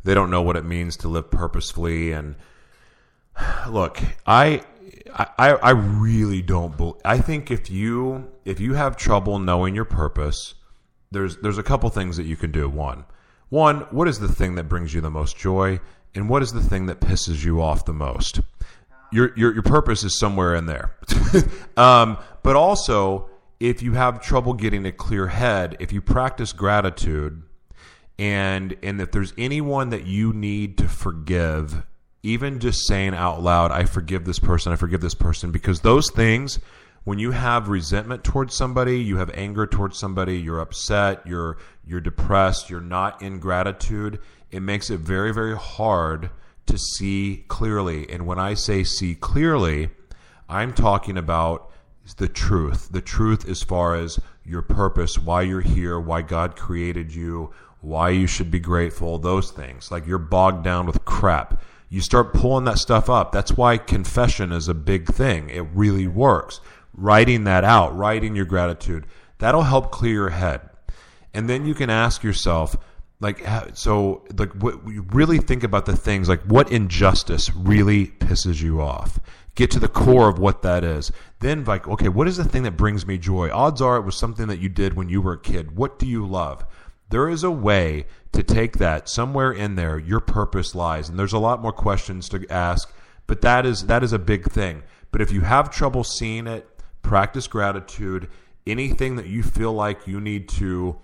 they don't know what it means to live purposefully. And look, I, I, I really don't. Be- I think if you if you have trouble knowing your purpose, there's there's a couple things that you can do. One, one, what is the thing that brings you the most joy, and what is the thing that pisses you off the most? Your your your purpose is somewhere in there. um, but also, if you have trouble getting a clear head, if you practice gratitude, and and if there's anyone that you need to forgive even just saying out loud i forgive this person i forgive this person because those things when you have resentment towards somebody you have anger towards somebody you're upset you're you're depressed you're not in gratitude it makes it very very hard to see clearly and when i say see clearly i'm talking about the truth the truth as far as your purpose why you're here why god created you why you should be grateful those things like you're bogged down with crap you start pulling that stuff up. That's why confession is a big thing. It really works. Writing that out, writing your gratitude, that'll help clear your head. And then you can ask yourself, like, so, like, what, you really think about the things, like, what injustice really pisses you off? Get to the core of what that is. Then, like, okay, what is the thing that brings me joy? Odds are it was something that you did when you were a kid. What do you love? There is a way to take that somewhere in there. Your purpose lies, and there's a lot more questions to ask, but that is that is a big thing. But if you have trouble seeing it, practice gratitude. Anything that you feel like you need to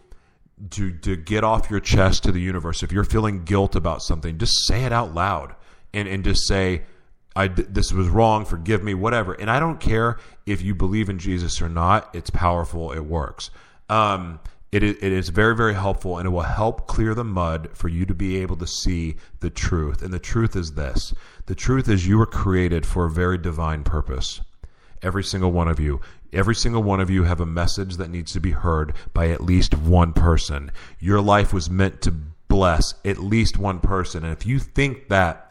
to to get off your chest to the universe. If you're feeling guilt about something, just say it out loud and and just say, "I this was wrong. Forgive me." Whatever. And I don't care if you believe in Jesus or not. It's powerful. It works. Um, it is, it is very, very helpful and it will help clear the mud for you to be able to see the truth. And the truth is this the truth is you were created for a very divine purpose. Every single one of you. Every single one of you have a message that needs to be heard by at least one person. Your life was meant to bless at least one person. And if you think that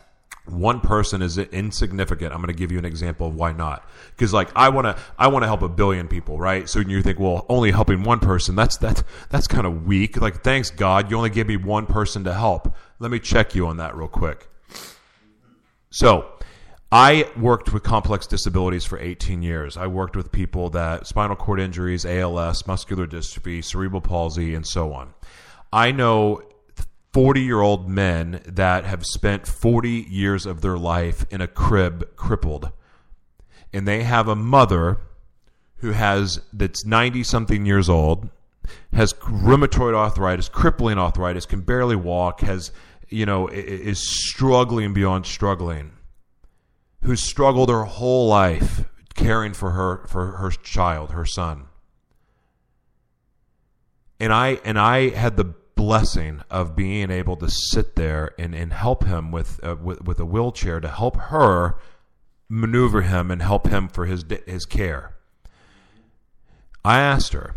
one person is insignificant i'm going to give you an example of why not because like i want to i want to help a billion people right so you think well only helping one person that's that's that's kind of weak like thanks god you only gave me one person to help let me check you on that real quick so i worked with complex disabilities for 18 years. I worked with people that spinal cord injuries als muscular dystrophy cerebral palsy and so on. I know 40 year old men that have spent 40 years of their life in a crib crippled. And they have a mother who has, that's 90 something years old, has rheumatoid arthritis, crippling arthritis, can barely walk, has, you know, is struggling beyond struggling, who's struggled her whole life caring for her, for her child, her son. And I, and I had the blessing of being able to sit there and, and help him with, uh, with with a wheelchair to help her maneuver him and help him for his his care. I asked her,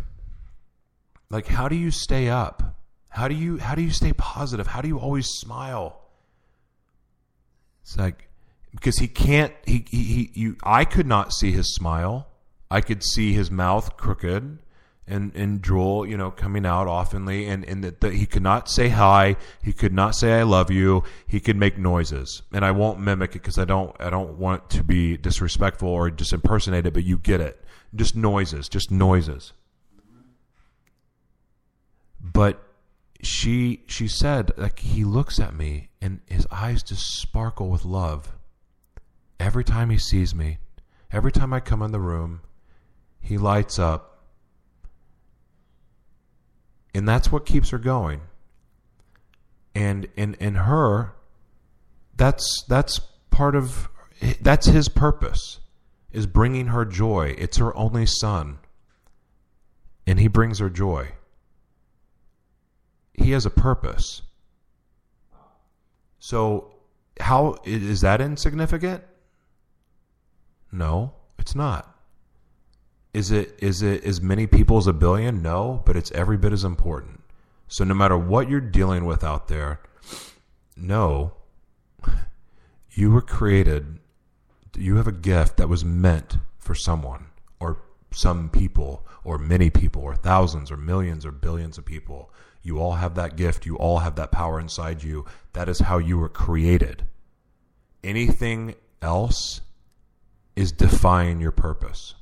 like, how do you stay up? How do you how do you stay positive? How do you always smile? It's like because he can't he, he, he you I could not see his smile. I could see his mouth crooked and and drool, you know, coming out oftenly, and and that, that he could not say hi, he could not say I love you, he could make noises, and I won't mimic it because I don't I don't want to be disrespectful or just impersonate it, but you get it, just noises, just noises. But she she said like he looks at me and his eyes just sparkle with love every time he sees me, every time I come in the room, he lights up. And that's what keeps her going. And in in her that's that's part of that's his purpose is bringing her joy. It's her only son. And he brings her joy. He has a purpose. So how is that insignificant no it's not Is it is it as many people as a billion? No, but it's every bit as important. So no matter what you're dealing with out there, no, you were created you have a gift that was meant for someone or some people or many people or thousands or millions or billions of people. You all have that gift. You all have that power inside you. That is how you were created. Anything else is defying your purpose.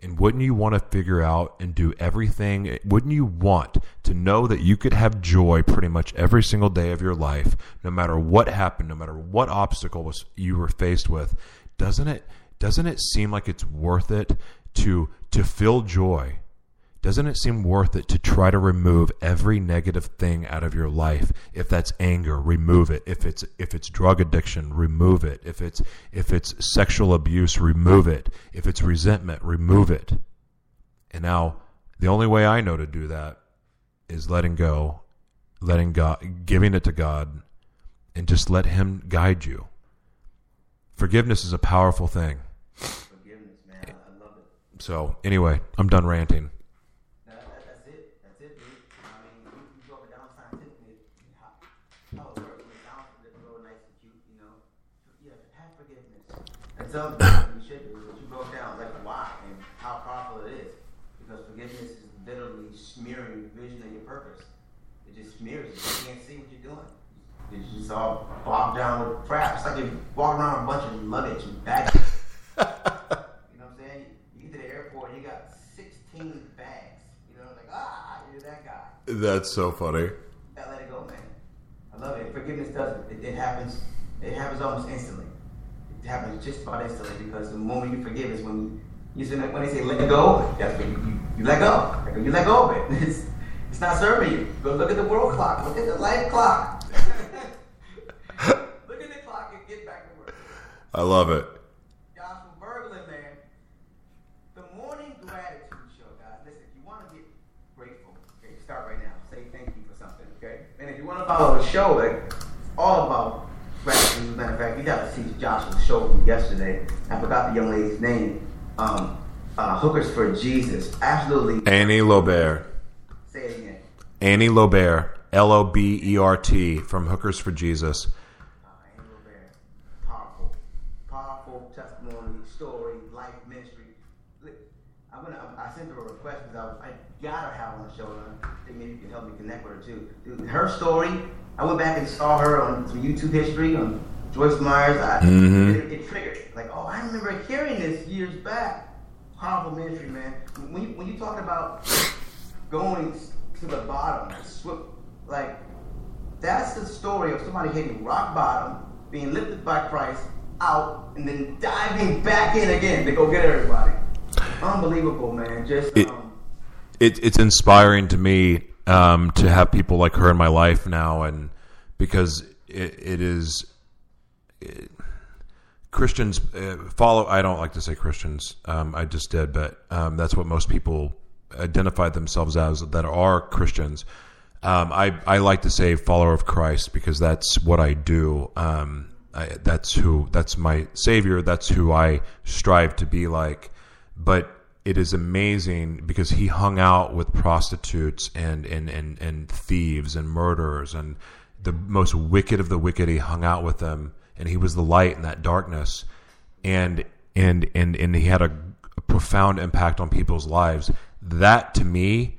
And wouldn't you want to figure out and do everything? Wouldn't you want to know that you could have joy pretty much every single day of your life, no matter what happened, no matter what obstacle was you were faced with? Doesn't it doesn't it seem like it's worth it to to feel joy doesn't it seem worth it to try to remove every negative thing out of your life? If that's anger remove it. If it's if it's drug addiction remove it. If it's if it's sexual abuse remove it. If it's resentment remove it. And now the only way i know to do that is letting go letting god giving it to god and just let him guide you. Forgiveness is a powerful thing. Forgiveness, man. I, I love it. so anyway i'm done ranting That, that, that's it. That's it, dude. I mean, you, you broke it down scientifically. How, how it works. It sounds real nice and cute, you know. Yeah, have forgiveness. Something you should do. But you broke down like why and how powerful it is. Because forgiveness is literally smearing your vision and your purpose. It just smears it. You can't see what you're doing. It's just all bogged down with crap. It's like you're walking around a bunch of luggage and baggage. You know what I'm saying? You get to the airport, and you got 16 bags. You know, like, ah, you're that guy. that's so funny Gotta let it go, man. I love it. Forgiveness does it. It, it happens. It happens almost instantly. Happens just about instantly because the moment you forgive is when you, when they say let go, that's when you, you, you let go. You let go of it. It's, it's not serving you. Go look at the world clock. Look at the life clock. look at the clock and get back to work. i love it Joshua Berglund, man. The morning gratitude show, guys. Listen, if you want to get grateful, okay, start right now. Say thank you for something, okay? And if you want to follow the show, like, it's all about gratitude. Matter of fact, you got to see Joshua's show from yesterday. I forgot the young lady's name. Um, uh, Hookers for Jesus. Absolutely. annie lobert Say it again. annie lobert l-o-b-e-r-t from hookers for jesus Uh, Andrew Bear. Powerful. Powerful testimony, story, life, ministry. I'm gonna, I sent her a request because I, I gotta have on the show. And I think maybe you can help me connect with her too. Dude, her story, I went back and saw her on some YouTube history on Joyce Myers. I, it, it triggered. Like, oh, I remember hearing this years back. Powerful ministry, man. When you, when you talk about going to the bottom, like, that's the story of somebody hitting rock bottom, being lifted by Christ out, and then diving back in again to go get everybody. Unbelievable, man. Just It- um, it, it's inspiring to me um, to have people like her in my life now, and because it, it is it, Christians uh, follow. I don't like to say Christians. Um, I just did, but um, that's what most people identify themselves as that are Christians. Um, I I like to say follower of Christ because that's what I do. Um, I, that's who. That's my savior. That's who I strive to be like. But it is amazing because he hung out with prostitutes and and and, and thieves and murderers and the most wicked of the wicked. He hung out with them, and he was the light in that darkness. And and and and he had a, a profound impact on people's lives. That to me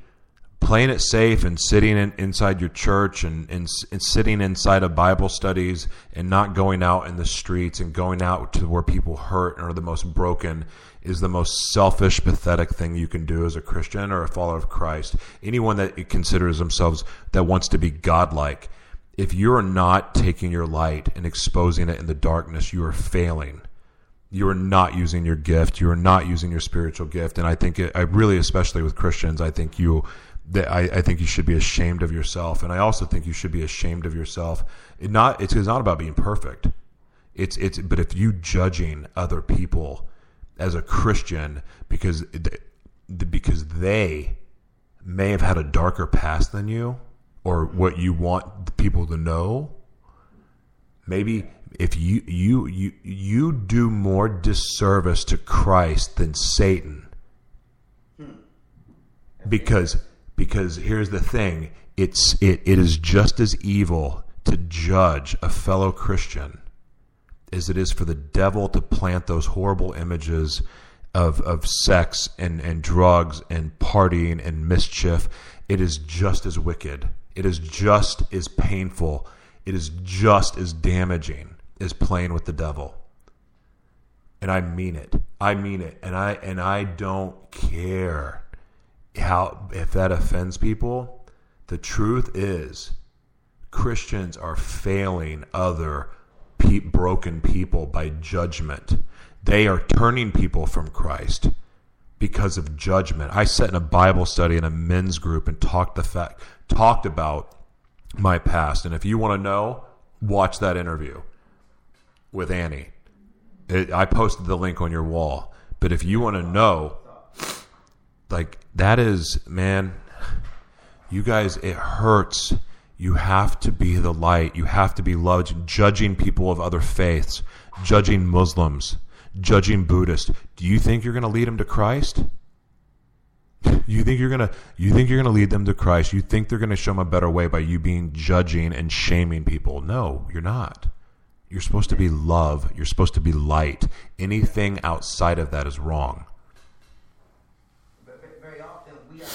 playing it safe and sitting in, inside your church and, and, and sitting inside of Bible studies and not going out in the streets and going out to where people hurt and are the most broken is the most selfish, pathetic thing you can do as a Christian or a follower of Christ. Anyone that considers themselves that wants to be godlike, if you're not taking your light and exposing it in the darkness, you are failing you are not using your gift. You are not using your spiritual gift. And I think it, I really, especially with Christians, I think you, that I, I think you should be ashamed of yourself. And I also think you should be ashamed of yourself. It not, it's, it's not about being perfect. It's, it's, but if you judging other people as a Christian because, because they may have had a darker past than you or what you want people to know, maybe if you you you you do more disservice to Christ than Satan. Hmm. Because because here's the thing, it's it, it is just as evil to judge a fellow Christian as it is for the devil to plant those horrible images of of sex and, and drugs and partying and mischief. It is just as wicked. It is just as painful. It is just as damaging as playing with the devil. And I mean it. I mean it. And I and I don't care how if that offends people. The truth is Christians are failing other pe- broken people by judgment. They are turning people from Christ because of judgment. I sat in a Bible study in a men's group and talked the fact talked about my past. And if you want to know, watch that interview with Annie. It, I posted the link on your wall. But if you want to know, like that is man, you guys, it hurts. You have to be the light. You have to be loved. Judging people of other faiths, judging Muslims, judging Buddhists. Do you think you're going to lead them to Christ? You think you're gonna you think you're gonna lead them to Christ? You think they're gonna show them a better way by you being judging and shaming people? No, you're not. You're supposed to be love. You're supposed to be light. Anything outside of that is wrong. But ve- very often we are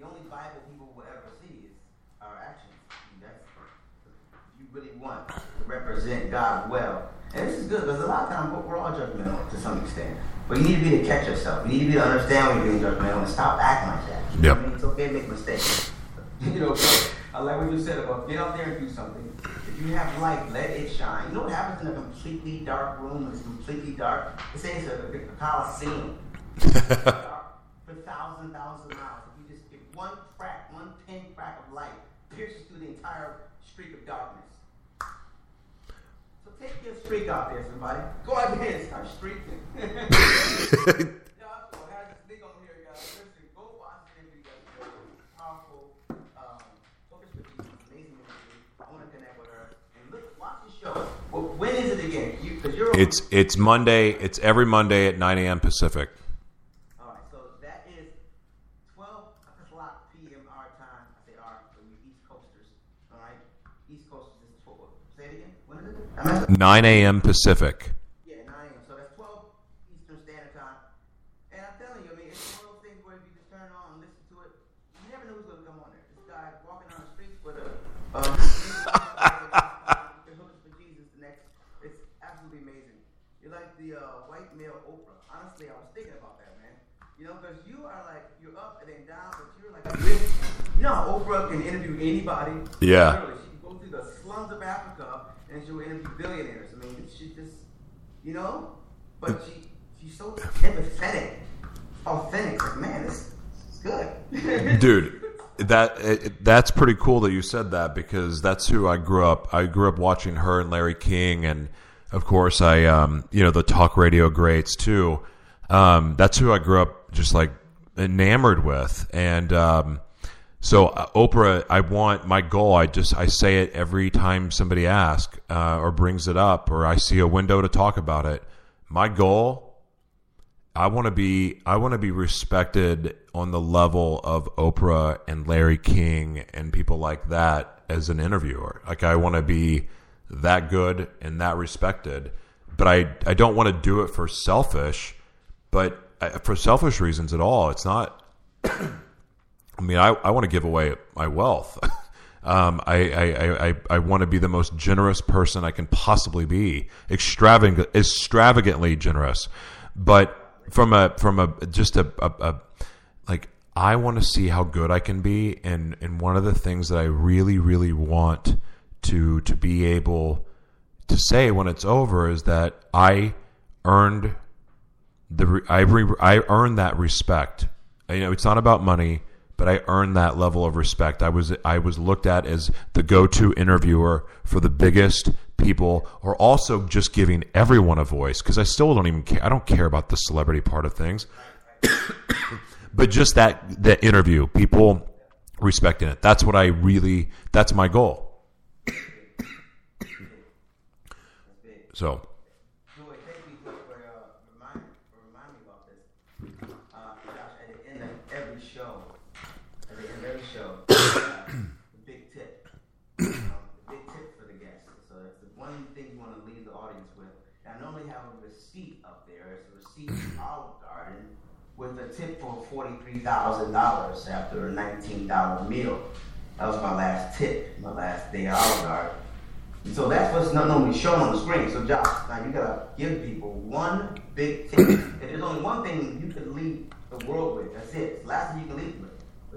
the only Bible people will ever see is our actions. If you really want to represent God well. And this is good because a lot of times we're- all judgmental to some extent. But you need to be to catch yourself. You need to be to understand when you're being judgmental and stop acting like that. You know Yep. I mean? It's okay to make mistakes. you know, I like what you said about get out there and do something. If you have light, let it shine. You know what happens in a completely dark room? It's completely dark. It's says a, a coliseum for thousands and thousands of miles. If you just get one crack, one pin crack of light pierces through the entire streak of darkness. So take your streak out there, somebody. Go out there and start streaking. yeah, so I had this thing on here, a.m. Listen, go watch the interview. guys. It's very Powerful. Um, focus with Jesus. Amazing interview. I want to connect with her. And look, watch the show. Well, when is it again? You, cause you're It's it's Monday. It's every Monday at 9 a.m. Pacific. All right, so that is 12 o'clock p.m. our time. I say our, so you East Coasters. All right, East Coasters is 12. Say it again. When is it? I messed up. 9 a.m. Pacific. Yeah, 9 a.m. So that's 12 Eastern Standard Time. And I'm telling you, I mean, it's one of those things where if you just turn on and listen to it, you never know who's going to come on there. This guy walking down the streets with a. Um, the hookers for Jesus next. It's absolutely amazing. You're like the uh, white male Oprah. Honestly, I was thinking about that, man. You know, because you are like, you're up and then down, but you're like, you know how Oprah can interview anybody? Yeah. Literally, she can go through the slums of Africa and she'll interview billionaires. I mean, she just, you know, but she she's so empathetic, authentic. Like, man, this is good. dude that it, that's pretty cool that you said that because that's who I grew up I grew up watching her and Larry King and of course I um you know the talk radio greats too um that's who I grew up just like enamored with and um so uh, Oprah I want my goal I just I say it every time somebody asks uh, or brings it up or I see a window to talk about it my goal I want to be I want to be respected on the level of Oprah and Larry King and people like that as an interviewer. Like I want to be that good and that respected, but I I don't want to do it for selfish, but uh, for selfish reasons at all. It's not. I mean, I, I want to give away my wealth. Um, I, I, I, I- want to be the most generous person I can possibly be, extravagant, extravagantly generous. But from a from a just a, a, a like I want to see how good I can be, and and one of the things that I really really want to to be able to say when it's over is that I earned the I re- I earned that respect. You know, it's not about money, but I earned that level of respect. I was I was looked at as the go-to interviewer for the biggest people, or also just giving everyone a voice because I still don't even care. I don't care about the celebrity part of things, but just that that interview, people respecting it. That's what I really. That's my goal. So Joy, thank you for uh, remind, for reminding me about this. Uh, Josh, at the end of every show, at the end of every show, uh, the big tip. Um, the big tip for the guests. So that's the one thing you want to leave the audience with. And I normally have a receipt up there. It's a receipt from Olive Garden with a tip for $43,000 after a $19 meal. That was my last tip, my last day at Olive Garden. And so that's what's not normally shown on the screen. So Josh, now you gotta give people one big tip. and there's only one thing you can leave the world with. That's it. It's the last thing you can leave with.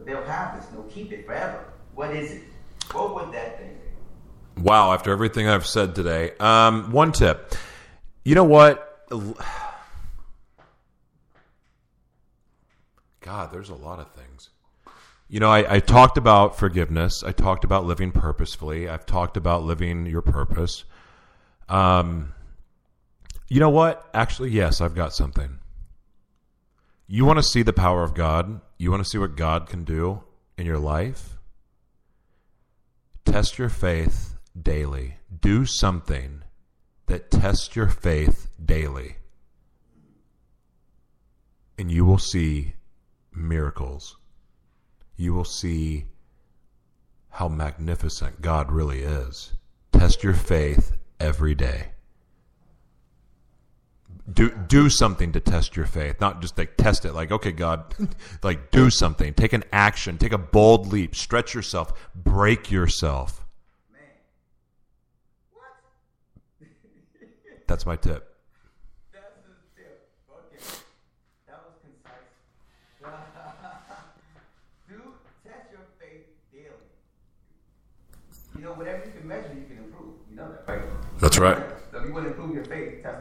They'll have this they'll keep it forever. What is it? What would that thing be? Wow, after everything I've said today, um, one tip. You know what? God, there's a lot of things. You know, I, I talked about forgiveness. I talked about living purposefully. I've talked about living your purpose. Um, you know what? Actually, yes, I've got something. You want to see the power of God? You want to see what God can do in your life? Test your faith daily. Do something that tests your faith daily. And you will see miracles. You will see how magnificent God really is. Test your faith every day. Do do something to test your faith, not just like test it like okay God, like do something. Take an action, take a bold leap, stretch yourself, break yourself. Man. What? That's my tip. That's the tip. Okay. That was concise. Do test your faith daily. You know, whatever you can measure, you can improve. You know that, right? That's right. So if you want to improve your faith, test it daily.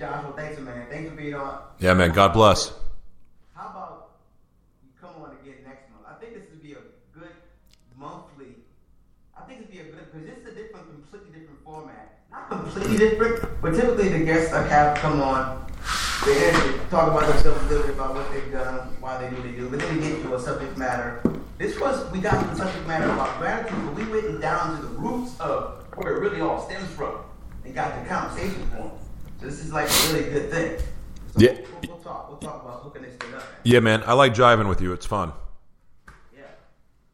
Joshua, thanks, man. Thanks for being on. Yeah, man. God bless. How about you come on again next month? I think this would be a good monthly. I think it'd be a good because this is a different, completely different format. Not completely different, but typically the guests I have come on, they talk about themselves a little bit about what they've done, why they do what they do, but then we get to a subject matter. This was we got to the subject matter about gratitude, but we went down to the roots of where it really all stems from and got the conversation going. So this is like a really good thing. So Yeah. We'll, we'll talk. We'll talk about hooking this thing up. Yeah, man. I like jiving with you. It's fun. Yeah.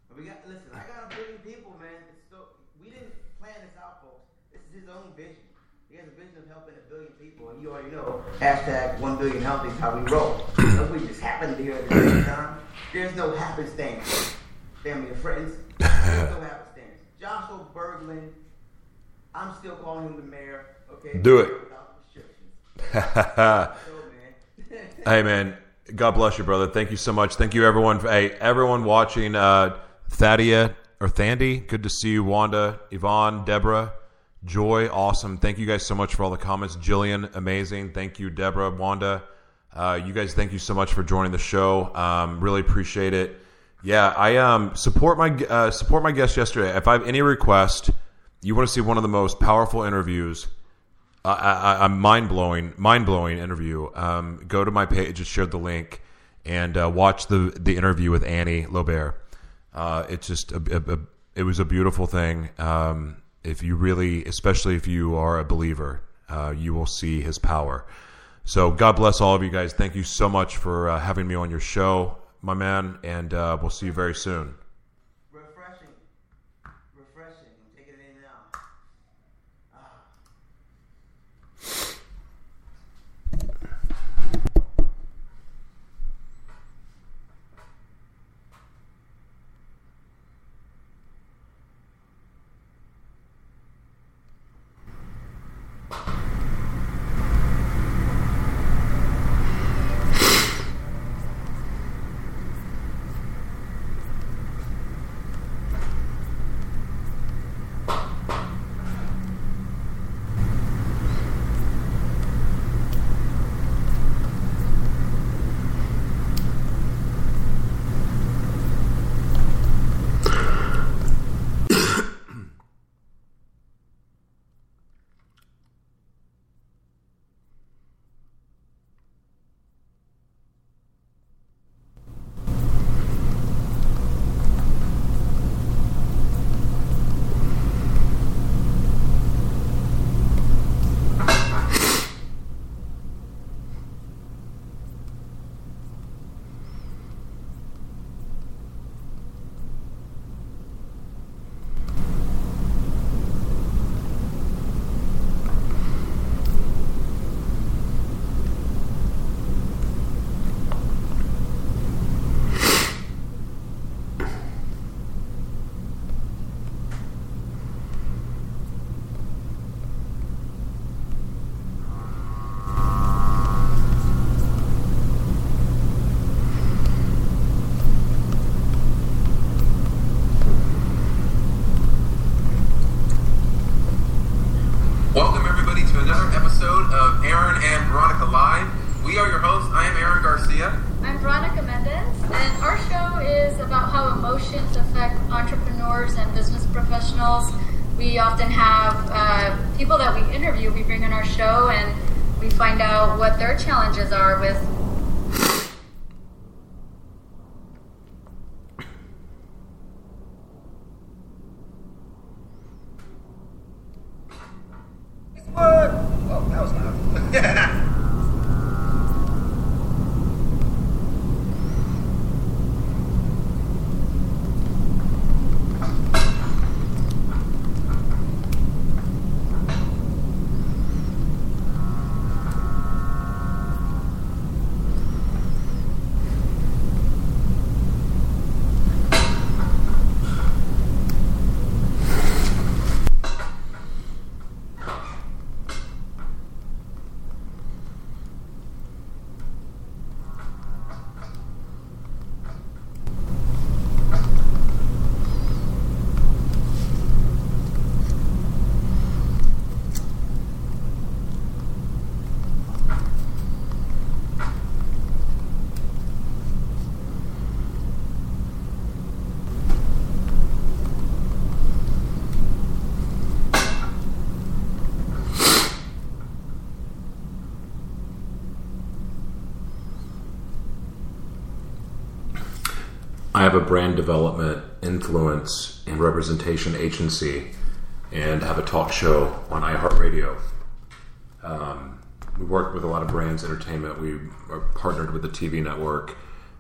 But we got listen, I got a billion people, man. It's still we didn't plan this out, folks. This is his own vision. He has a vision of helping a billion people, and you already know. Hashtag one billion healthy is how we roll. So we just happened to be here at the same time. There's no happenstance. Family and friends. There's no happenstance. Joshua Berglund, I'm still calling him the mayor. Okay. Do it. Without restrictions. So, man. Hey, man. God bless you, brother. Thank you so much. Thank you, everyone. Hey, everyone watching. Uh, Thadia or Thandy, good to see you. Wanda, Yvonne, Deborah, Joy, awesome. Thank you guys so much for all the comments. Jillian, amazing. Thank you, Deborah, Wanda. Uh, you guys, thank you so much for joining the show. Um, really appreciate it. Yeah, I um support my uh, support my guest yesterday. If I have any request, you want to see one of the most powerful interviews a, a, a mind blowing, mind blowing interview. Um, go to my page, just shared the link, and uh, watch the the interview with Annie Lobert. Uh, it's just a, a, a- it was a beautiful thing. Um, if you really, especially if you are a believer, uh, you will see His power. So God bless all of you guys. Thank you so much for uh, having me on your show, my man, and uh, we'll see you very soon. Aaron and Veronica Live. We are your hosts. I am Aaron Garcia. I'm Veronica Mendez, and our show is about how emotions affect entrepreneurs and business professionals. We often have uh, people that we interview, we bring on our show, and we find out what their challenges are with What? Oh, that was loud. I have a brand development, influence, and representation agency, and have a talk show on iHeartRadio. Um, we work with a lot of brands, entertainment. We are partnered with the TV network.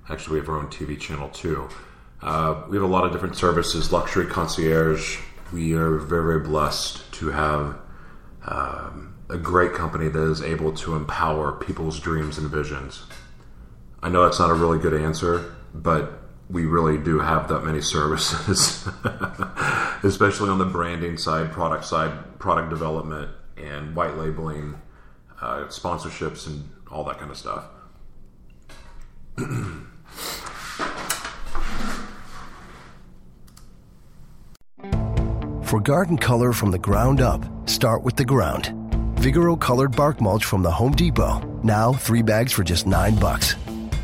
Actually, we have our own TV channel too. Uh, we have a lot of different services, luxury concierge. We are very, very blessed to have um, a great company that is able to empower people's dreams and visions. I know that's not a really good answer, but we really do have that many services, especially on the branding side, product side, product development, and white labeling, uh, sponsorships, and all that kind of stuff. For garden color from the ground up, start with the ground. Vigoro colored bark mulch from the Home Depot. Now three bags for just nine bucks.